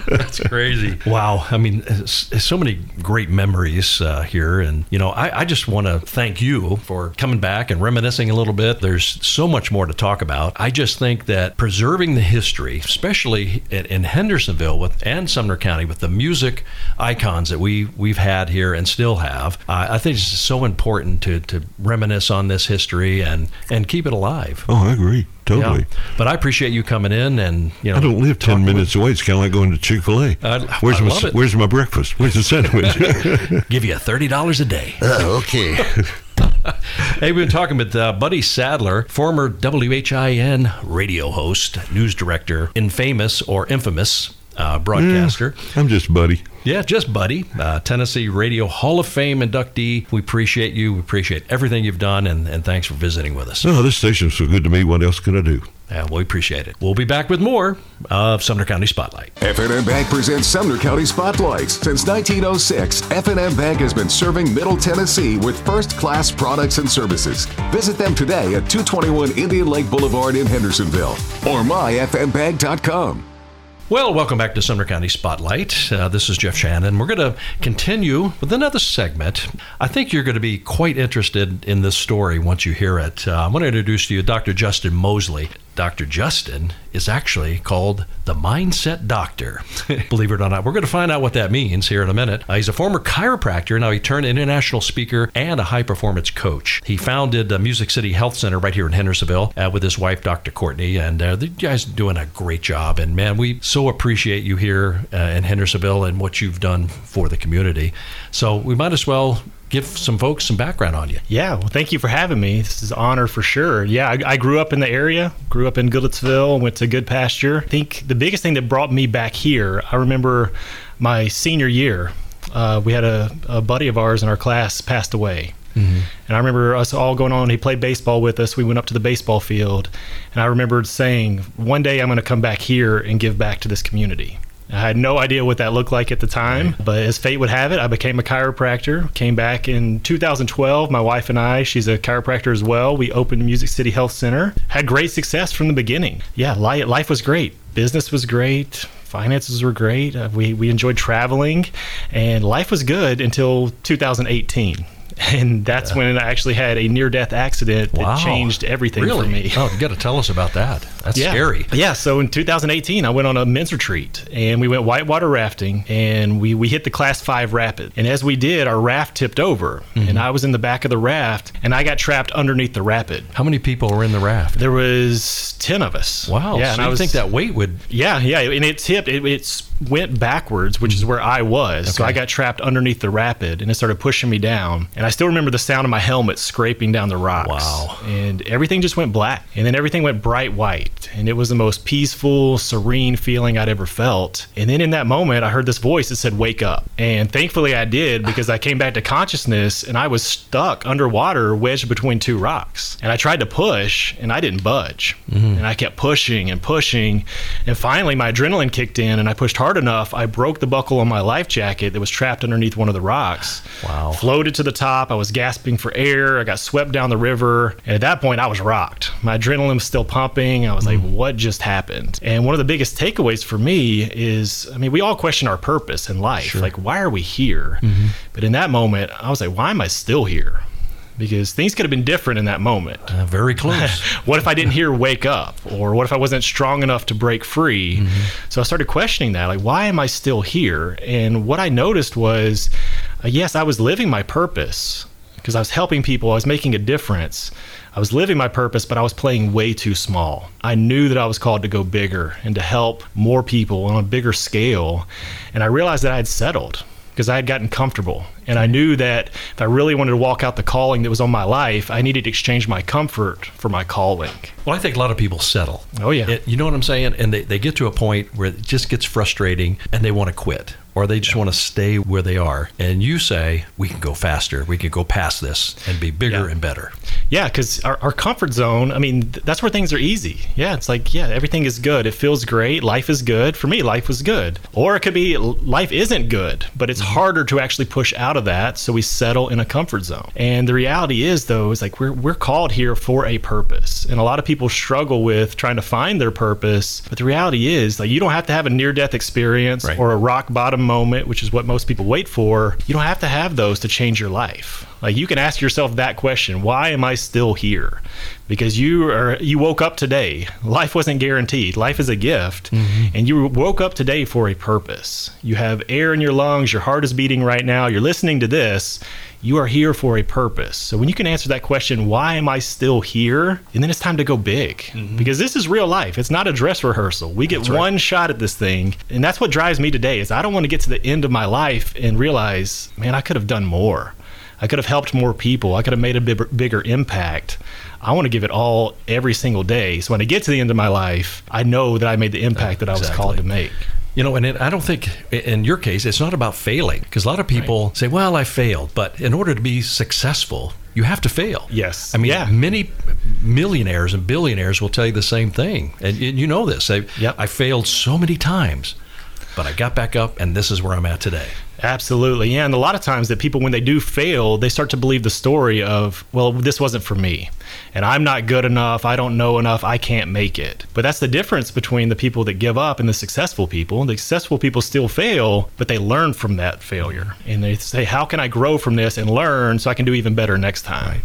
That's crazy. Wow. I mean, s- so many great memories uh, here. And, you know, I, I just want to thank you for coming back and reminiscing a little bit. There's so much more to talk about. I just think that preserving the history, especially especially in, in Hendersonville with and Sumner County with the music icons that we we've had here and still have. Uh, I think it's so important to to reminisce on this history and and keep it alive. Oh, I agree. Totally. Yeah. But I appreciate you coming in and you know. I don't live ten minutes away. It's kind of like going to Chick Fil A. Where's I my love. Where's my breakfast? Where's the sandwich? Give you thirty dollars a day. oh, okay. Hey, we've been talking with uh, Buddy Sadler, former WHIN radio host, news director, infamous or infamous uh, broadcaster. I'm just buddy. Yeah, just Buddy, uh, Tennessee Radio Hall of Fame inductee. We appreciate you. We appreciate everything you've done, and, and thanks for visiting with us. Oh, this station's so good to me. What else can I do? Yeah, we appreciate it. We'll be back with more of Sumner County Spotlight. FNM Bank presents Sumner County Spotlights. Since 1906, FNM Bank has been serving Middle Tennessee with first class products and services. Visit them today at 221 Indian Lake Boulevard in Hendersonville or myfnbank.com. Well, welcome back to Sumner County Spotlight. Uh, this is Jeff Shannon. We're going to continue with another segment. I think you're going to be quite interested in this story once you hear it. Uh, I'm going to introduce to you Dr. Justin Mosley. Dr. Justin is actually called the Mindset Doctor. Believe it or not, we're going to find out what that means here in a minute. Uh, he's a former chiropractor. Now he turned international speaker and a high performance coach. He founded uh, Music City Health Center right here in Hendersonville uh, with his wife, Dr. Courtney, and uh, the guys doing a great job. And man, we so appreciate you here uh, in Hendersonville and what you've done for the community. So we might as well give some folks some background on you. Yeah, well, thank you for having me. This is an honor for sure. Yeah, I, I grew up in the area, grew up in Goodlettsville, went to Goodpasture. I think the biggest thing that brought me back here, I remember my senior year, uh, we had a, a buddy of ours in our class passed away. And I remember us all going on. He played baseball with us. We went up to the baseball field, and I remembered saying, "One day I'm going to come back here and give back to this community." I had no idea what that looked like at the time, but as fate would have it, I became a chiropractor. Came back in 2012. My wife and I, she's a chiropractor as well. We opened Music City Health Center. Had great success from the beginning. Yeah, life was great. Business was great. Finances were great. Uh, we, we enjoyed traveling, and life was good until 2018. And that's when I actually had a near death accident that changed everything really? for me. Oh, you got to tell us about that. That's yeah. scary. Yeah. So in 2018, I went on a men's retreat and we went whitewater rafting and we, we hit the class five rapid. And as we did, our raft tipped over Mm-hmm. and I was in the back of the raft and I got trapped underneath the rapid. How many people were in the raft? There was 10 of us. Wow. Yeah. so and I was, think that weight would yeah, yeah, and it tipped. It, it went backwards, which is mm-hmm. where I was. So I got trapped underneath the rapid, and it started pushing me down. And I still remember the sound of my helmet scraping down the rocks. Wow. And everything just went black, and then everything went bright white, and it was the most peaceful, serene feeling I'd ever felt. And then in that moment, I heard this voice that said, "Wake up!" And thankfully, I did because I came back to consciousness, and I was stuck underwater, wedged between two rocks. And I tried to push, and I didn't budge. Mm-hmm. And I kept pushing and pushing. And finally, my adrenaline kicked in, and I pushed hard enough. I broke the buckle on my life jacket that was trapped underneath one of the rocks. Wow. Floated to the top. I was gasping for air. I got swept down the river. And at that point, I was rocked. My adrenaline was still pumping. I was like, hmm. what just happened? And one of the biggest takeaways for me is I mean, we all question our purpose in life. Like, why are we here? Mm-hmm. But in that moment, I was like, why am I still here? Because things could have been different in that moment. uh, very close. what if I didn't hear wake up? Or what if I wasn't strong enough to break free? So I started questioning that. Like, why am I still here? And what I noticed was, uh, yes, I was living my purpose because I was helping people, I was making a difference. I was living my purpose, but I was playing way too small. I knew that I was called to go bigger and to help more people on a bigger scale. And I realized that I had settled because I had gotten comfortable. And I knew that if I really wanted to walk out the calling that was on my life, I needed to exchange my comfort for my calling. Well, I think a lot of people settle. Oh, yeah. It- you know what I'm saying? And they, they get to a point where it just gets frustrating and they want to quit or they just want to stay where they are. And you say, we can go faster. We can go past this and be bigger Yeah. and better. Yeah, because our, our comfort zone, I mean, th- that's where things are easy. Yeah, it's like, yeah, everything is good. It feels great. Life is good. For me, life was good. Or it could be life isn't good, but it's mm-hmm. harder to actually push out of that. So we settle in a comfort zone. And the reality is, though, is like we're, we're called here for a purpose. And a lot of people struggle with trying to find their purpose. But the reality is, like, you don't have to have a near death experience Right. or a rock bottom moment, which is what most people wait for. You don't have to have those to change your life. Like you can ask yourself that question, why am I still here? because you are you woke up today. Life wasn't guaranteed. Life is a gift, mm-hmm. and you woke up today for a purpose. You have air in your lungs. Your heart is beating right now. You're listening to this. You are here for a purpose. So when you can answer that question, why am I still here? And then it's time to go big mm-hmm. because this is real life. It's not a dress rehearsal. We get one shot at this thing, and that's what drives me today. Is I don't want to get to the end of my life and realize, man, I could have done more. I could have helped more people. I could have made a bigger, bigger impact. I want to give it all every single day. So when I get to the end of my life, I know that I made the impact that I was called to make. You know, and it, I don't think in your case it's not about failing because a lot of people say, "Well, I failed," but in order to be successful, you have to fail. Yes. I mean, Yeah. many millionaires and billionaires will tell you the same thing, and, and you know this. They, Yep. I failed so many times, but I got back up, and this is where I'm at today. Absolutely. Yeah. And a lot of times that people, when they do fail, they start to believe the story of, well, this wasn't for me. And I'm not good enough. I don't know enough. I can't make it. But that's the difference between the people that give up and the successful people. The successful people still fail, but they learn from that failure. And they say, how can I grow from this and learn so I can do even better next time?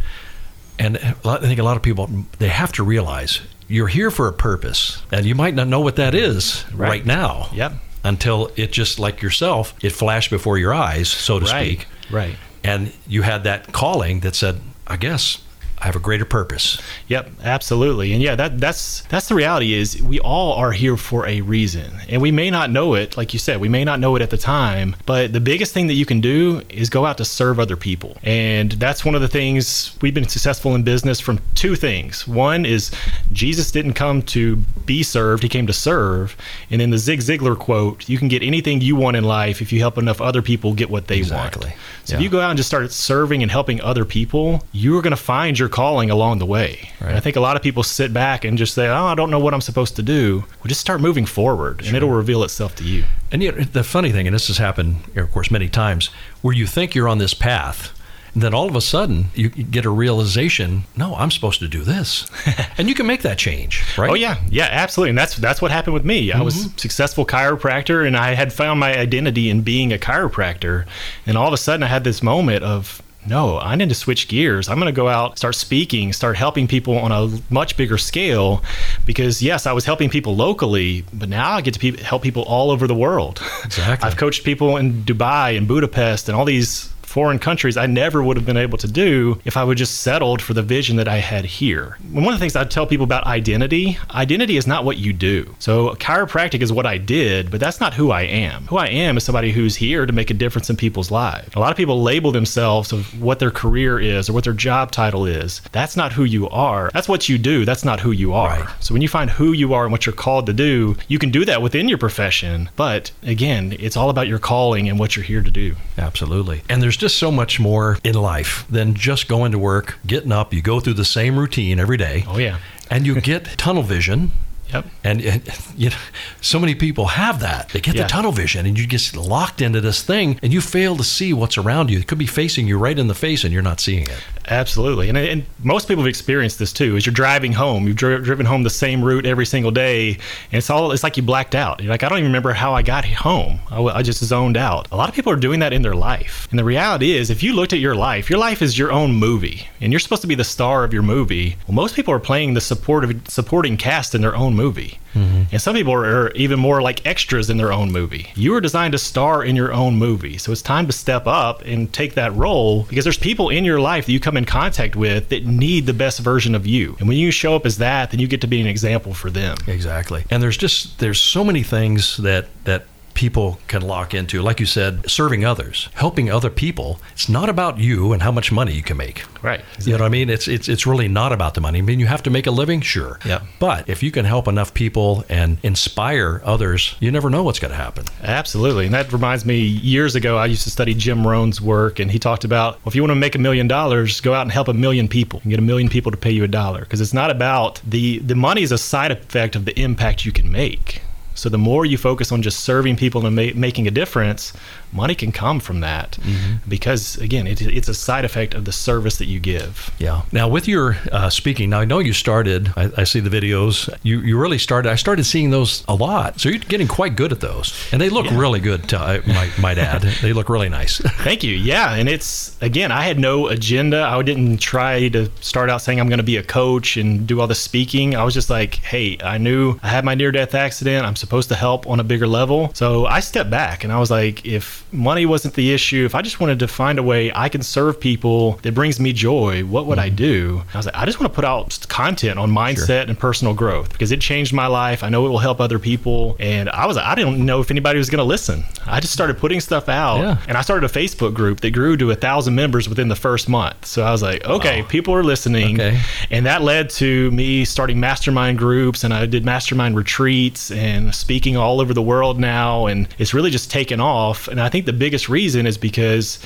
And I think a lot of people they have to realize you're here for a purpose, and you might not know what that is right, Right. now. Yep. Until it just like yourself, it flashed before your eyes, so to Right. speak. Right. And you had that calling that said, "I guess have a greater purpose." Yep, absolutely. And yeah, that that's that's the reality is we all are here for a reason. And we may not know it, like you said, we may not know it at the time, but the biggest thing that you can do is go out to serve other people. And that's one of the things we've been successful in business from two things. One is Jesus didn't come to be served, he came to serve. And in the Zig Ziglar quote, you can get anything you want in life if you help enough other people get what they Exactly. want. So Yeah. if you go out and just start serving and helping other people, you're going to find your calling along the way. And I think a lot of people sit back and just say, "Oh, I don't know what I'm supposed to do." Well, just start moving forward, and it'll reveal itself to you. And know, the funny thing, and this has happened, of course, many times, where you think you're on this path, and then all of a sudden you get a realization, no, I'm supposed to do this, and you can make that change, right? Oh yeah, yeah, absolutely, and that's that's what happened with me. I was a successful chiropractor, and I had found my identity in being a chiropractor, and all of a sudden I had this moment of. No, I need to switch gears. I'm going to go out, start speaking, start helping people on a much bigger scale. Because yes, I was helping people locally, but now I get to pe- help people all over the world. Exactly. I've coached people in Dubai and Budapest and all these foreign countries I never would have been able to do if I would just settled for the vision that I had here. One of the things I tell people about identity, identity is not what you do. So chiropractic is what I did, but that's not who I am. Who I am is somebody who's here to make a difference in people's lives. A lot of people label themselves of what their career is or what their job title is. That's not who you are. That's what you do. That's not who you are. Right. So when you find who you are and what you're called to do, you can do that within your profession. But again, it's all about your calling and what you're here to do. Absolutely. And there's just so much more in life than just going to work, getting up, you go through the same routine every day. Oh, yeah. And you get tunnel vision. Yep. And, and you know, so many people have that. They get Yeah. the tunnel vision, and you get locked into this thing, and you fail to see what's around you. It could be facing you right in the face, and you're not seeing it. Absolutely, and, and most people have experienced this too. As you're driving home, you've dri- driven home the same route every single day, and it's all it's like you blacked out. You're like, I don't even remember how I got home. I, I just zoned out. A lot of people are doing that in their life, and the reality is, if you looked at your life, your life is your own movie, and you're supposed to be the star of your movie. Well, most people are playing the supportive supporting cast in their own movie. Mm-hmm. And some people are even more like extras in their own movie. You were designed to star in your own movie. So it's time to step up and take that role because there's people in your life that you come in contact with that need the best version of you. And when you show up as that, then you get to be an example for them. Exactly. And there's just there's so many things that that people can lock into. Like you said, serving others, helping other people. It's not about you and how much money you can make. Right. You know what I mean? It's it's it's really not about the money. I mean, you have to make a living, sure. Yeah. But if you can help enough people and inspire others, you never know what's going to happen. Absolutely. And that reminds me, years ago, I used to study Jim Rohn's work, and he talked about well, if you want to make a million dollars, go out and help a million people and get a million people to pay you a dollar. Because it's not about the, the money is a side effect of the impact you can make. So the more you focus on just serving people and ma- making a difference, money can come from that. Mm-hmm. Because again, it, it's a side effect of the service that you give. Yeah. Now, with your uh, speaking, now I know you started. I, I see the videos. You you really started. I started seeing those a lot. So you're getting quite good at those, and they look really good. To, I might, might add, they look really nice. Thank you. Yeah, and it's again, I had no agenda. I didn't try to start out saying I'm going to be a coach and do all the speaking. I was just like, hey, I knew I had my near-death accident. I'm supposed to help on a bigger level. So I stepped back and I was like, if money wasn't the issue, if I just wanted to find a way I can serve people that brings me joy, what would I mm-hmm. do? I was like, I just want to put out content on mindset and personal growth because it changed my life. I know it will help other people, and I was I didn't know if anybody was going to listen. I just started putting stuff out, Yeah. and I started a Facebook group that grew to a thousand members within the first month. So I was like, okay, people are listening, Okay. and that led to me starting mastermind groups, and I did mastermind retreats and speaking all over the world now, and it's really just taken off. And I think the biggest reason is because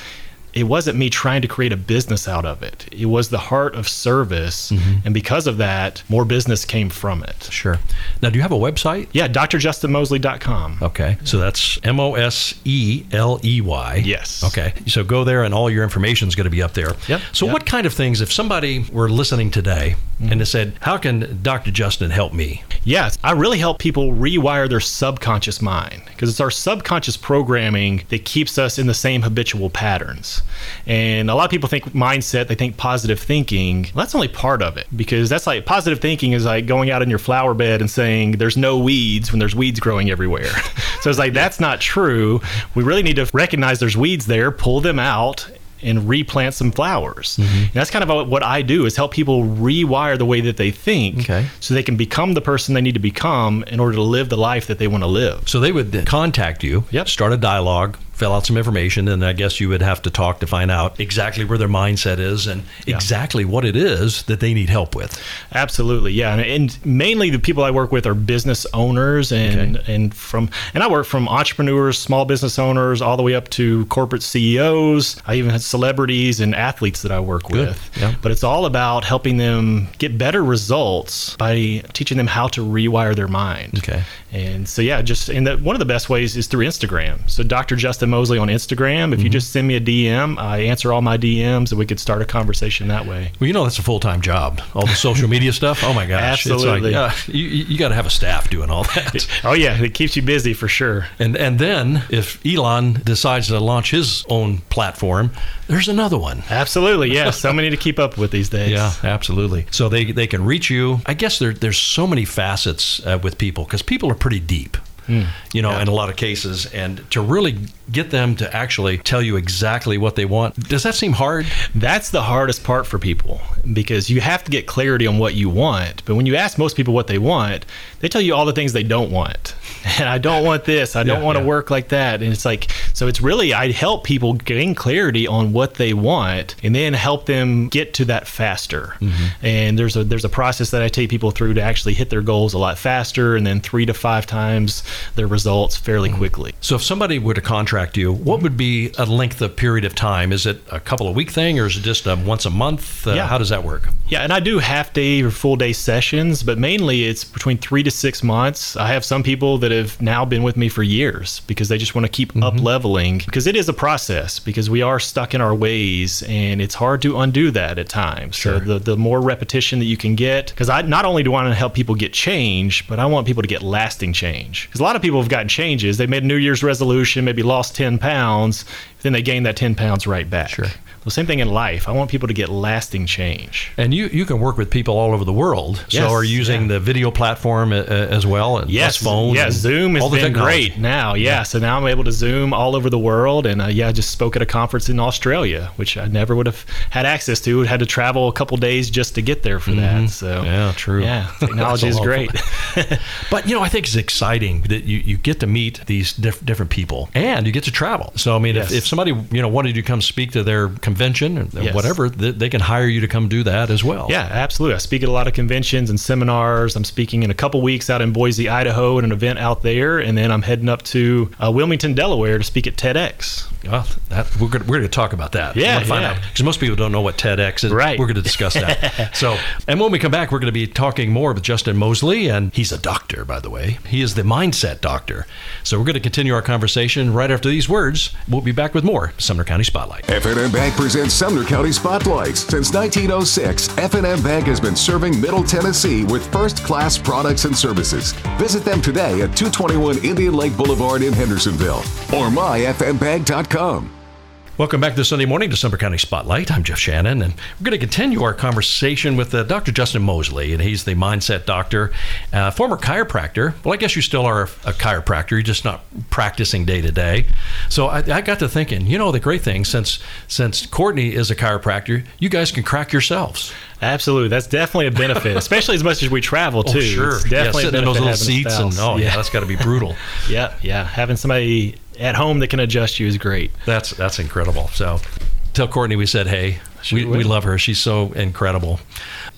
it wasn't me trying to create a business out of it. It was the heart of service, and because of that, more business came from it. sure. Now, do you have a website? Yeah, drjustinmoseley.com. Okay, so that's M O S E L E Y. Yes. Okay, so go there, and all your information is going to be up there. Yep, So, yep. what kind of things, if somebody were listening today Mm-hmm. and they said, "How can Dr. Justin help me?" Yes, I really help people rewire their subconscious mind because it's our subconscious programming that keeps us in the same habitual patterns. And a lot of people think mindset, they think positive thinking. Well, that's only part of it because that's like positive thinking is like going out in your flower bed and saying there's no weeds when there's weeds growing everywhere. so it's like that's not true. We really need to recognize there's weeds there, pull them out and replant some flowers. Mm-hmm. And that's kind of what I do is help people rewire the way that they think Okay. so they can become the person they need to become in order to live the life that they want to live. So they would contact you, Yep. start a dialogue, fill out some information, and I guess you would have to talk to find out exactly where their mindset is and Yeah. exactly what it is that they need help with. Absolutely, yeah, and, and mainly the people I work with are business owners, and and from and I work from entrepreneurs, small business owners, all the way up to corporate CEOs. I even have celebrities and athletes that I work Good, with. yeah. But it's all about helping them get better results by teaching them how to rewire their mind. Okay. And so yeah, just and the, one of the best ways is through Instagram. So Dr. Justin Moseley on Instagram. If you Mm-hmm. just send me a DM, I answer all my DMs, and we could start a conversation that way. Well, you know that's a full time job. All the social media stuff. Oh my gosh, Absolutely. Like, uh, you you got to have a staff doing all that. Oh yeah, it keeps you busy for sure. And and then if Elon decides to launch his own platform, there's another one. Absolutely, yeah. so many to keep up with these days. Yeah, absolutely. So they they can reach you. I guess there there's so many facets uh, with people because people are pretty deep. Hmm. You know, in a lot of cases, and to really get them to actually tell you exactly what they want, does that seem hard? That's the hardest part for people because you have to get clarity on what you want. But when you ask most people what they want, they tell you all the things they don't want. And I don't want this. I don't Yeah, want to yeah. work like that. And it's like, so it's really, I help people gain clarity on what they want and then help them get to that faster. Mm-hmm. And there's a, there's a process that I take people through to actually hit their goals a lot faster and then three to five times their results fairly Mm-hmm. quickly. So if somebody were to contract you, what would be a length of period of time? Is it a couple of week thing, or is it just a once a month? Uh, Yeah. How does that work? Yeah, and I do half day or full day sessions, but mainly it's between three to six months. I have some people that have now been with me for years because they just want to keep mm-hmm. up leveling because it is a process because we are stuck in our ways and it's hard to undo that at times. So the, the more repetition that you can get, because I not only do I want to help people get change, but I want people to get lasting change. Because a lot of people have gotten changes. They made a New Year's resolution, maybe lost 10 pounds, then they gain that 10 pounds right back. Sure. The same thing in life. I want people to get lasting change. And you, you can work with people all over the world. Yes, so are you using yeah. the video platform uh, uh, as well? And Yes, plus phone. Yeah, and Zoom has all been great now. Yeah, so now I'm able to Zoom all over the world, and uh, yeah, I just spoke at a conference in Australia, which I never would have had access to. Had to travel a couple days just to get there for that. So Mm-hmm. Yeah, true. Yeah, technology is a lot of great. But you know, I think it's exciting that you, you get to meet these diff- different people and you get to travel. So I mean, Yes. if, if somebody you know wanted to come speak to their convention or Yes. whatever, th- they can hire you to come do that as well. Yeah, absolutely. I speak at a lot of conventions and seminars. I'm speaking in a couple weeks out in Boise, Idaho, at an event out there, and then I'm heading up to uh, Wilmington, Delaware, to speak at TEDx. Well, that, we're going we're to talk about that. Yeah, find yeah. out because most people don't know what TEDx is. Right. We're going to discuss that. so, and when we come back, we're going to be talking more with Justin Moseley, and he's a doctor, by the way. He is the mindset doctor. So we're going to continue our conversation right after these words. We'll be back with more Sumner County Spotlight. F&M Bank presents Sumner County Spotlights. Since 1906, F&M Bank has been serving Middle Tennessee with first class products and services. Visit them today at 221 Indian Lake Boulevard in Hendersonville or myfmbank.com. Welcome back to Sunday morning to Sumner County Spotlight. I'm Jeff Shannon, and we're going to continue our conversation with uh, Dr. Justin Moseley, and he's the mindset doctor, uh, former chiropractor. Well, I guess you still are a, a chiropractor. You're just not practicing day to day. So I, I got to thinking, you know, the great thing since since Courtney is a chiropractor, you guys can crack yourselves. Absolutely, that's definitely a benefit, especially as much as we travel too. Oh, sure. It's definitely yeah, a sitting in those little seats, and spouse. oh yeah, that's got to be brutal. yeah, yeah. Having somebody at home that can adjust you is great. That's that's incredible. So tell Courtney we said hey. We, we love her. She's so incredible.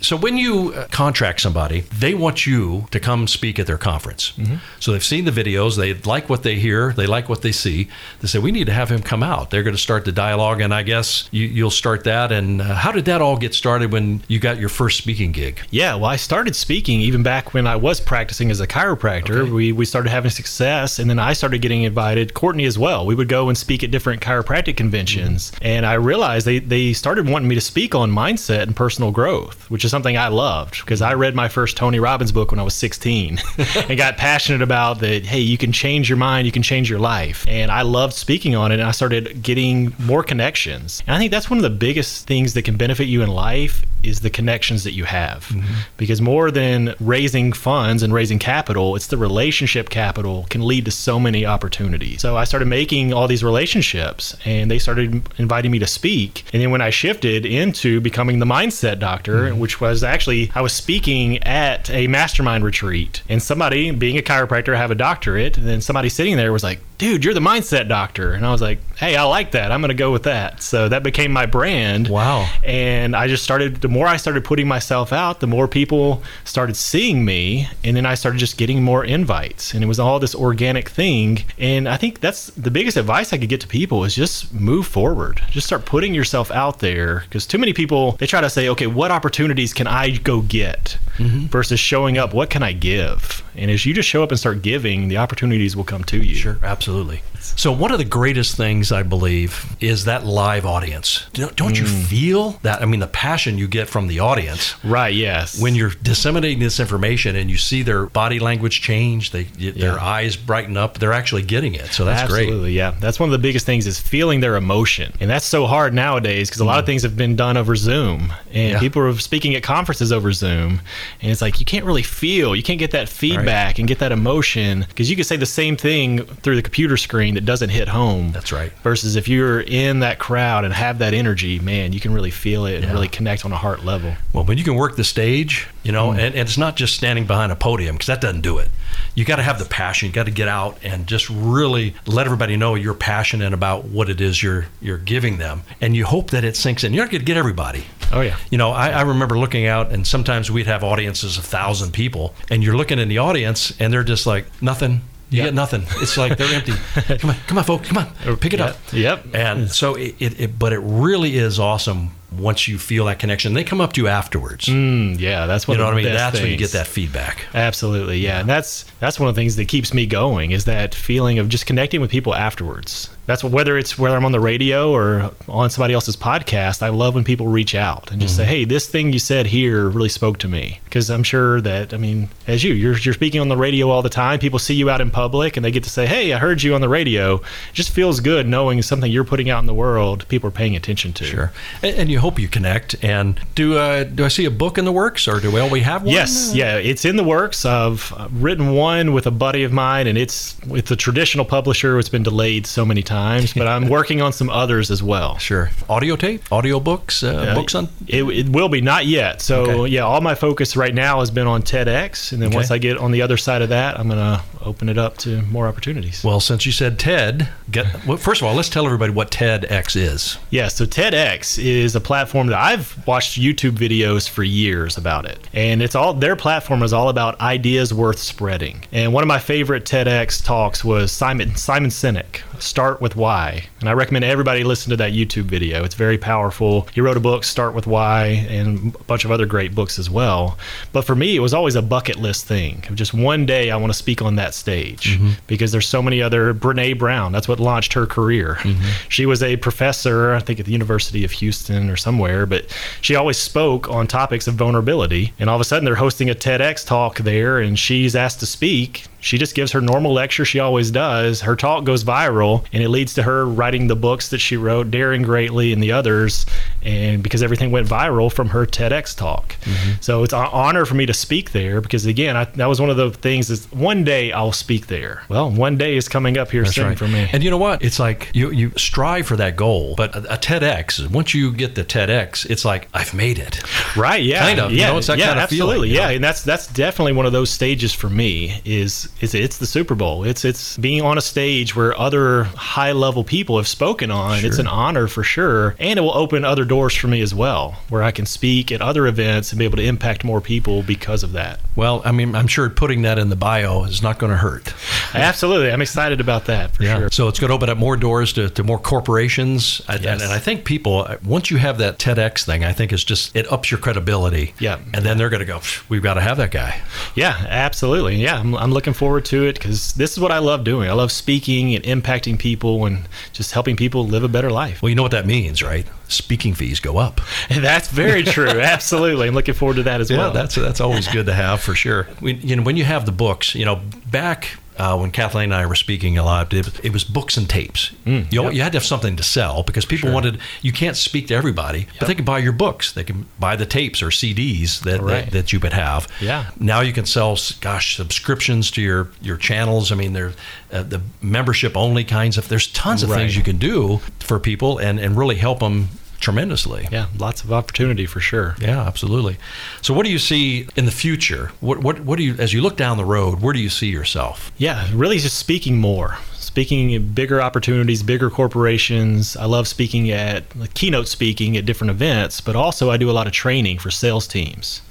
So when you uh, contract somebody, they want you to come speak at their conference. So they've seen the videos, they like what they hear, they like what they see. They say we need to have him come out. They're going to start the dialogue, and I guess you, you'll start that. And uh, how did that all get started when you got your first speaking gig? Yeah, well, I started speaking even back when I was practicing as a chiropractor. Okay. We, we started having success, and then I started getting invited, Courtney as well. We would go and speak at different chiropractic conventions. And I realized they, they started wanting me to speak on mindset and personal growth, which is something I loved because I read my first Tony Robbins book when I was 16 and got passionate about that, hey, you can change your mind, you can change your life. And I loved speaking on it, and I started getting more connections. And I think that's one of the biggest things that can benefit you in life is the connections that you have. Mm-hmm. Because more than raising funds and raising capital, it's the relationship capital can lead to so many opportunities. So I started making all these relationships and they started inviting me to speak. And then when I shifted into becoming the mindset doctor, mm-hmm. which was actually I was speaking at a mastermind retreat. And somebody being a chiropractor I have a doctorate. And then somebody sitting there was like, "Dude, you're the mindset doctor." And I was like, "Hey, I like that. I'm going to go with that." So that became my brand Wow. and I just started the more I started putting myself out, the more people started seeing me and then I started just getting more invites and it was all this organic thing and I think that's the biggest advice I could get to people is just move forward. Just start putting yourself out there because too many people they try to say, "Okay, what opportunities can I go get?" Mm-hmm. versus showing up, "What can I give?" And as you just show up and start giving, the opportunities will come to you. Sure, absolutely. So one of the greatest things I believe is that live audience. Don't, don't you feel that? I mean, the passion you get from the audience Right, yes. when you're disseminating this information and you see their body language change, they their eyes brighten up. They're actually getting it. So that's great. Absolutely, yeah. That's one of the biggest things is feeling their emotion, and that's so hard nowadays because a lot of things have been done over Zoom, and Mm. Yeah. people are speaking at conferences over Zoom, and it's like you can't really feel, you can't get that feedback and get that emotion because you could say the same thing through the computer screen that doesn't hit home. That's right. Versus if you're in that crowd and have that energy, man, you can really feel it and Yeah. really connect on a heart level. Well, when you can work the stage, you know, Mm. and, and it's not just standing behind a podium because that doesn't do it. You got to have the passion. You got to get out and just really let everybody know you're passionate about what it is you're you're giving them, and you hope that it sinks in. You're not going to get everybody. Oh yeah. You know, I, I remember looking out, and sometimes we'd have audiences of thousand people, and you're looking in the audience, and they're just like nothing. You Yeah. get nothing. It's like they're empty. Come on, come on, folks, come on, pick it up. Yep. And so it, it, it, but it really is awesome once you feel that connection. They come up to you afterwards. Mm, yeah, that's one You know what I mean? That's when you get that feedback. Absolutely, yeah. And that's that's one of the things that keeps me going is that feeling of just connecting with people afterwards. That's whether it's whether I'm on the radio or on somebody else's podcast. I love when people reach out and just say, "Hey, this thing you said here really spoke to me." Because I'm sure that I mean, as you, you're you're speaking on the radio all the time. People see you out in public and they get to say, "Hey, I heard you on the radio." It just feels good knowing something you're putting out in the world. People are paying attention to. Sure. And, and you hope you connect. And do uh, do I see a book in the works, or do we already have one? Yes, yeah, it's in the works. I've written one with a buddy of mine, and it's with a traditional publisher. It's been delayed so many times, but I'm working on some others as well. Sure. Audio tape, audio books, uh, Uh, books on. it, it will be not yet. So Okay. yeah, all my focus right now has been on TEDx, and then Okay. once I get on the other side of that, I'm gonna open it up to more opportunities. Well, since you said TED, get well, first of all, let's tell everybody what TEDx is. Yeah, so TEDx is a platform that I've watched YouTube videos for years about it. And it's all their platform is all about ideas worth spreading. And one of my favorite TEDx talks was Simon Simon Sinek. Start with Why. And I recommend everybody listen to that YouTube video. It's very powerful. He wrote a book, Start with Why, and a bunch of other great books as well. But for me, it was always a bucket list thing. Just one day I want to speak on that stage Mm-hmm. because there's so many other. Brene Brown, that's what launched her career. Mm-hmm. She was a professor, I think at the University of Houston or somewhere, but she always spoke on topics of vulnerability. And all of a sudden they're hosting a TEDx talk there and she's asked to speak. She just gives her normal lecture she always does. Her talk goes viral and it leads to her writing the books that she wrote, Daring Greatly and the others. And because everything went viral from her TEDx talk. Mm-hmm. So it's an honor for me to speak there because, again, I, that was one of the things is one day I'll speak there. Well, one day is coming up here That's soon right. for me. And you know what? It's like you you strive for that goal, but a, a TEDx. Once you get the TEDx, it's like I've made it. Right. Yeah. Kind of, you Yeah. know, it's that yeah. kind of feeling, absolutely. you yeah. know? And that's that's definitely one of those stages for me. Is is it's the Super Bowl. It's it's being on a stage where other high level people have spoken on. It's an honor for sure, and it will open other doors for me as well, where I can speak at other events and be able to impact more people because of that. Well, I mean, I'm sure putting that in the bio is not going to hurt. Absolutely. I'm excited about that for sure. So it's going to open up more doors to, to more corporations. And, Yes. and I think people, once you have that TEDx thing, I think it's just, it ups your credibility. Yeah. And then they're going to go, we've got to have that guy. Yeah, absolutely. Yeah, I'm, I'm looking forward to it because this is what I love doing. I love speaking and impacting people and just helping people live a better life. Well, you know what that means, right? Speaking fees go up. That's very true. Absolutely. I'm looking forward to that as Yeah, well. that's that's always good to have for sure. We, you know, when you have the books, you know, back uh, when Kathleen and I were speaking a lot, it, it was books and tapes. you, know, you had to have something to sell because people wanted. You can't speak to everybody, but they can buy your books. They can buy the tapes or CDs that Right. that, that you would have. Yeah. Now you can sell, s- gosh, subscriptions to your your channels. I mean, there uh, the membership only kinds of. There's tons of Right. things you can do for people and and really help them tremendously. yeah, lots of opportunity for sure. Yeah, absolutely. So, what do you see in the future? What what what do you as you look down the road? Where do you see yourself? Yeah, really just speaking more. Speaking bigger opportunities, bigger corporations. I love speaking at like, keynote speaking at different events, but also I do a lot of training for sales teams.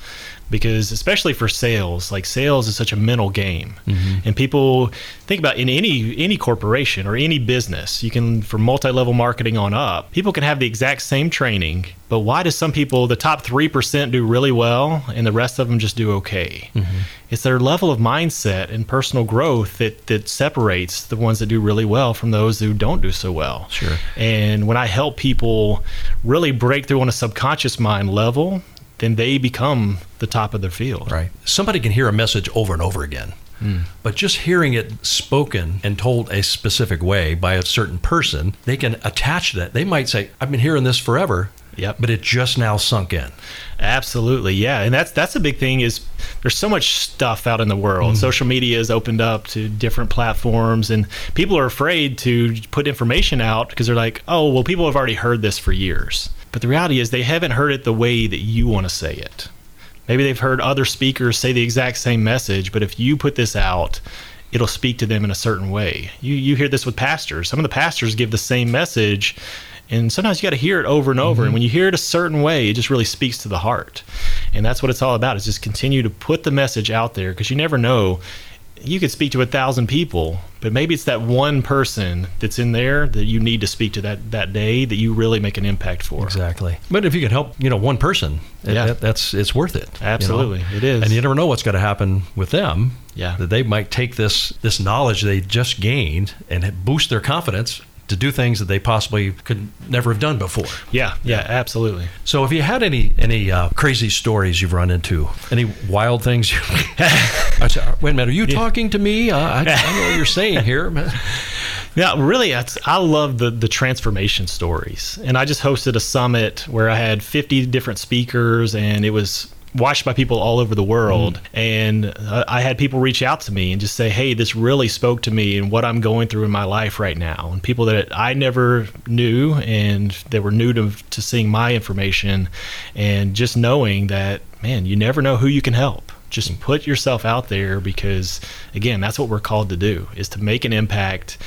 Because especially for sales, like sales is such a mental game. Mm-hmm. And people think about in any any corporation or any business, you can for multi-level marketing on up, people can have the exact same training, but why do some people the top 3% do really well and the rest of them just do okay? Mm-hmm. It's their level of mindset and personal growth that that separates the ones that do really well from those who don't do so well. Sure. And when I help people really break through on a subconscious mind level, then they become the top of their field. Right. Somebody can hear a message over and over again. Hmm. But just hearing it spoken and told a specific way by a certain person, they can attach that. They might say, "I've been hearing this forever." Yep. But it just now sunk in. Absolutely, yeah, and that's that's a big thing. Is there's so much stuff out in the world. Mm-hmm. Social media has opened up to different platforms, and people are afraid to put information out because they're like, oh, well, people have already heard this for years. But the reality is, they haven't heard it the way that you want to say it. Maybe they've heard other speakers say the exact same message, but if you put this out, it'll speak to them in a certain way. You you hear this with pastors. Some of the pastors give the same message, and sometimes you got to hear it over and over. And mm-hmm. when you hear it a certain way, it just really speaks to the heart. And that's what it's all about. Is just continue to put the message out there because you never know. You could speak to a thousand people, but maybe it's that one person that's in there that you need to speak to that that day that you really make an impact for. Exactly. But if you can help, you know, one person, Yeah. that, that's it's worth it. you know? Absolutely, it is. And you never know what's going to happen with them. Yeah. That they might take this this knowledge they just gained and boost their confidence to do things that they possibly could never have done before. Yeah, yeah, absolutely. So, have you had any any uh, crazy stories you've run into? Any wild things? You, I said, Wait a minute, are you talking to me? Uh, I, I know what you're saying here. Yeah, really, I love the the transformation stories, and I just hosted a summit where I had 50 different speakers, and it was watched by people all over the world. And uh, I had people reach out to me and just say, "Hey, this really spoke to me and what I'm going through in my life right now." And people that I never knew and they were new to to seeing my information, and just knowing that, man, you never know who you can help. Just put yourself out there because, again, that's what we're called to do: is to make an impact.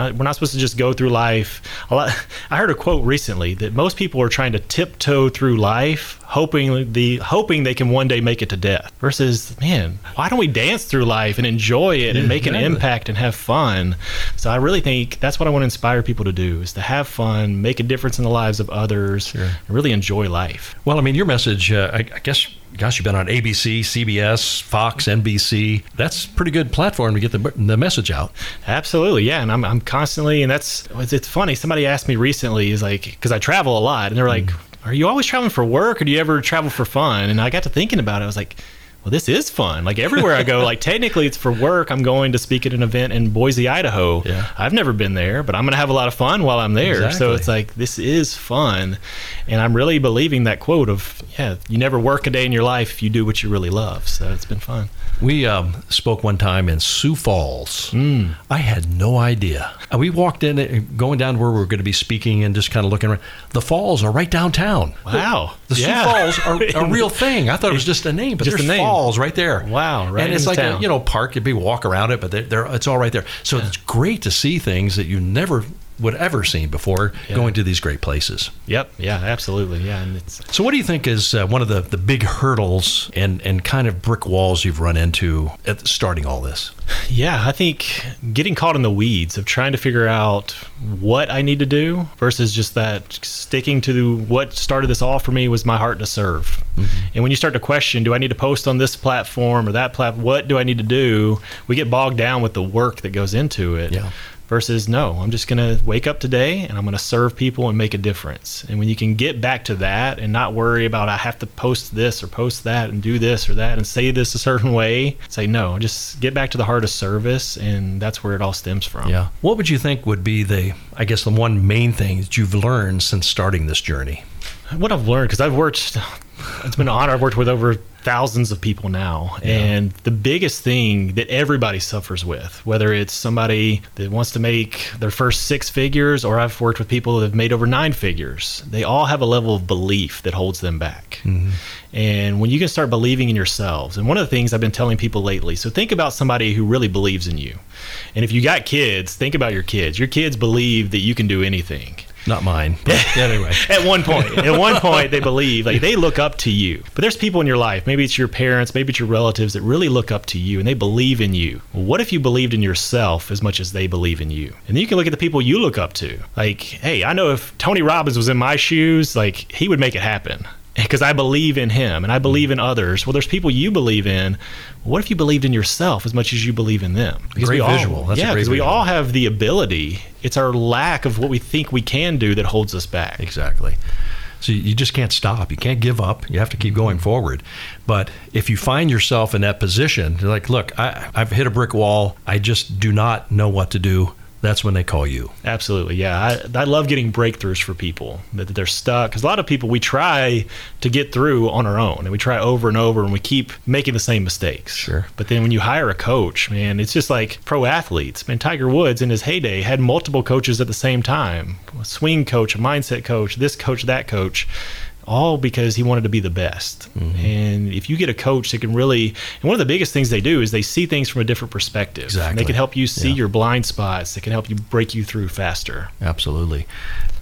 Not, we're not supposed to just go through life. A lot, I heard a quote recently that most people are trying to tiptoe through life, hoping the hoping they can one day make it to death. Versus, man, why don't we dance through life and enjoy it and make an impact and have fun? So I really think that's what I want to inspire people to do: is to have fun, make a difference in the lives of others, and really enjoy life. Well, I mean, your message, uh, I, I guess, gosh, you've been on ABC, CBS, Fox, NBC. That's a pretty good platform to get the, the message out. Absolutely, yeah, and I'm, I'm constantly, and that's it's, it's funny. Somebody asked me recently, is like, because I travel a lot, and they're like, mm. "Are you always traveling for work, or do you ever travel for fun?" And I got to thinking about it. I was like, "Well, this is fun. Like everywhere I go, like technically it's for work. I'm going to speak at an event in Boise, Idaho. Yeah. I've never been there, but I'm going to have a lot of fun while I'm there. Exactly. So it's like this is fun, and I'm really believing that quote of, "Yeah, you never work a day in your life if you do what you really love." So it's been fun. We um, spoke one time in Sioux Falls. Mm. I had no idea. We walked in, uh, going down where we were going to be speaking and just kind of looking around. The falls are right downtown. Wow. The Sioux Yeah. Falls are a real thing. I thought it was just a name, but Just there's a name. falls right there. Wow, right and it's like a you know park. You'd be walk around it, but they're, they're, it's all right there. So it's great to see things that you never would ever seen before going to these great places. Yep. Yeah. Absolutely. Yeah. And it's So, what do you think is uh, one of the, the big hurdles and, and kind of brick walls you've run into at starting all this? Yeah, I think getting caught in the weeds of trying to figure out what I need to do versus just that sticking to what started this all for me was my heart to serve. And when you start to question, do I need to post on this platform or that platform? What do I need to do? We get bogged down with the work that goes into it. Yeah. Versus, no, I'm just going to wake up today and I'm going to serve people and make a difference. And when you can get back to that and not worry about, I have to post this or post that and do this or that and say this a certain way, say, no, just get back to the heart of service. And that's where it all stems from. Yeah. What would you think would be the, I guess, the one main thing that you've learned since starting this journey? What I've learned, because I've worked, it's been an honor. I've worked with over thousands of people now. And the biggest thing that everybody suffers with, whether it's somebody that wants to make their first six figures, or I've worked with people that have made over nine figures, they all have a level of belief that holds them back. Mm-hmm. And when you can start believing in yourselves, and one of the things I've been telling people lately, so think about somebody who really believes in you. And if you got kids, think about your kids. Your kids believe that you can do anything. Not mine. Anyway. At one point, at one point, they believe like they look up to you. But there's people in your life, maybe it's your parents, maybe it's your relatives that really look up to you and they believe in you. Well, what if you believed in yourself as much as they believe in you? And then you can look at the people you look up to. Like, hey, I know if Tony Robbins was in my shoes, like he would make it happen. Because I believe in him and I believe in others. Well, there's people you believe in. What if you believed in yourself as much as you believe in them? Because Great we all, visual. That's yeah, because we all have the ability. It's our lack of what we think we can do that holds us back. Exactly. So you just can't stop. You can't give up. You have to keep going forward. But if you find yourself in that position, you're like, look, I, I've hit a brick wall. I just do not know what to do. That's when they call you. Absolutely, yeah. I, I love getting breakthroughs for people that, that they're stuck because a lot of people we try to get through on our own and we try over and over and we keep making the same mistakes. Sure. But then when you hire a coach, man, it's just like pro athletes. Man, Tiger Woods in his heyday had multiple coaches at the same time: a swing coach, a mindset coach, this coach, that coach. All because he wanted to be the best. Mm-hmm. And if you get a coach that can really, and one of the biggest things they do is they see things from a different perspective. Exactly. They can help you see Yeah. your blind spots. They can help you break you through faster. Absolutely.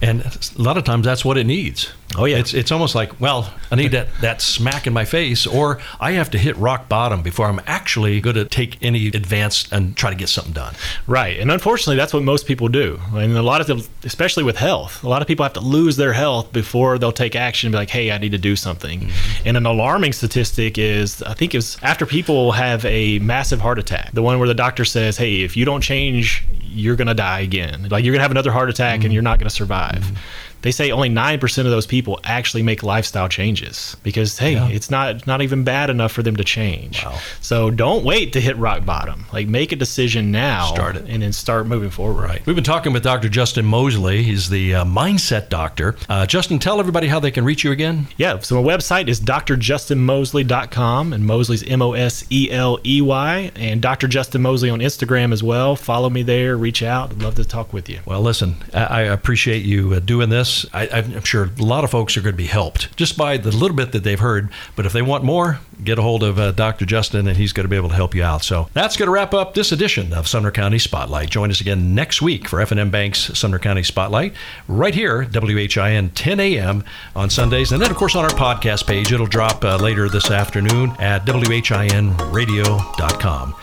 And a lot of times that's what it needs. Oh, yeah. It's it's almost like, well, I need that, that smack in my face, or I have to hit rock bottom before I'm actually going to take any advance and try to get something done. Right. And unfortunately, that's what most people do. And a lot of them, especially with health, a lot of people have to lose their health before they'll take action and be like, hey, I need to do something. Mm-hmm. And an alarming statistic is I think it's after people have a massive heart attack, the one where the doctor says, hey, if you don't change, you're going to die again. Like you're going to have another heart attack and mm-hmm. you're not going to survive. Mm-hmm. They say only 9% of those people actually make lifestyle changes because, hey, it's not not even bad enough for them to change. Wow. So don't wait to hit rock bottom. Like make a decision now Start it. and then start moving forward. Right. We've been talking with Dr. Justin Moseley. He's the uh, mindset doctor. Uh, Justin, tell everybody how they can reach you again. Yeah. So my website is drjustinmoseley.com and Moseley's M O S E L E Y and Dr. Justin Moseley on Instagram as well. Follow me there. reach out. I'd love to talk with you. Well, listen, I I appreciate you uh, doing this. I, I'm sure a lot of folks are going to be helped just by the little bit that they've heard. But if they want more, get a hold of uh, Dr. Justin, and he's going to be able to help you out. So that's going to wrap up this edition of Sumner County Spotlight. Join us again next week for F&M Bank's Sumner County Spotlight, right here, WHIN 10 a.m. on Sundays, and then of course on our podcast page. It'll drop uh, later this afternoon at WHINradio.com.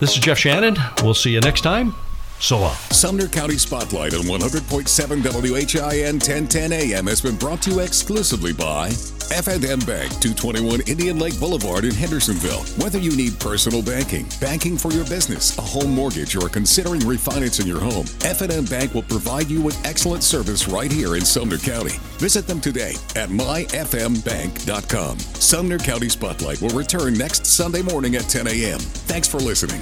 This is Jeff Shannon. We'll see you next time. So long. Sumner County Spotlight on 100.7 WHIN 1010 AM has been brought to you exclusively by F&M Bank, 221 Indian Lake Boulevard in Hendersonville. Whether you need personal banking, banking for your business, a home mortgage, or considering refinancing your home, F&M Bank will provide you with excellent service right here in Sumner County. Visit them today at myfmbank.com. Sumner County Spotlight will return next Sunday morning at 10 a.m. Thanks for listening.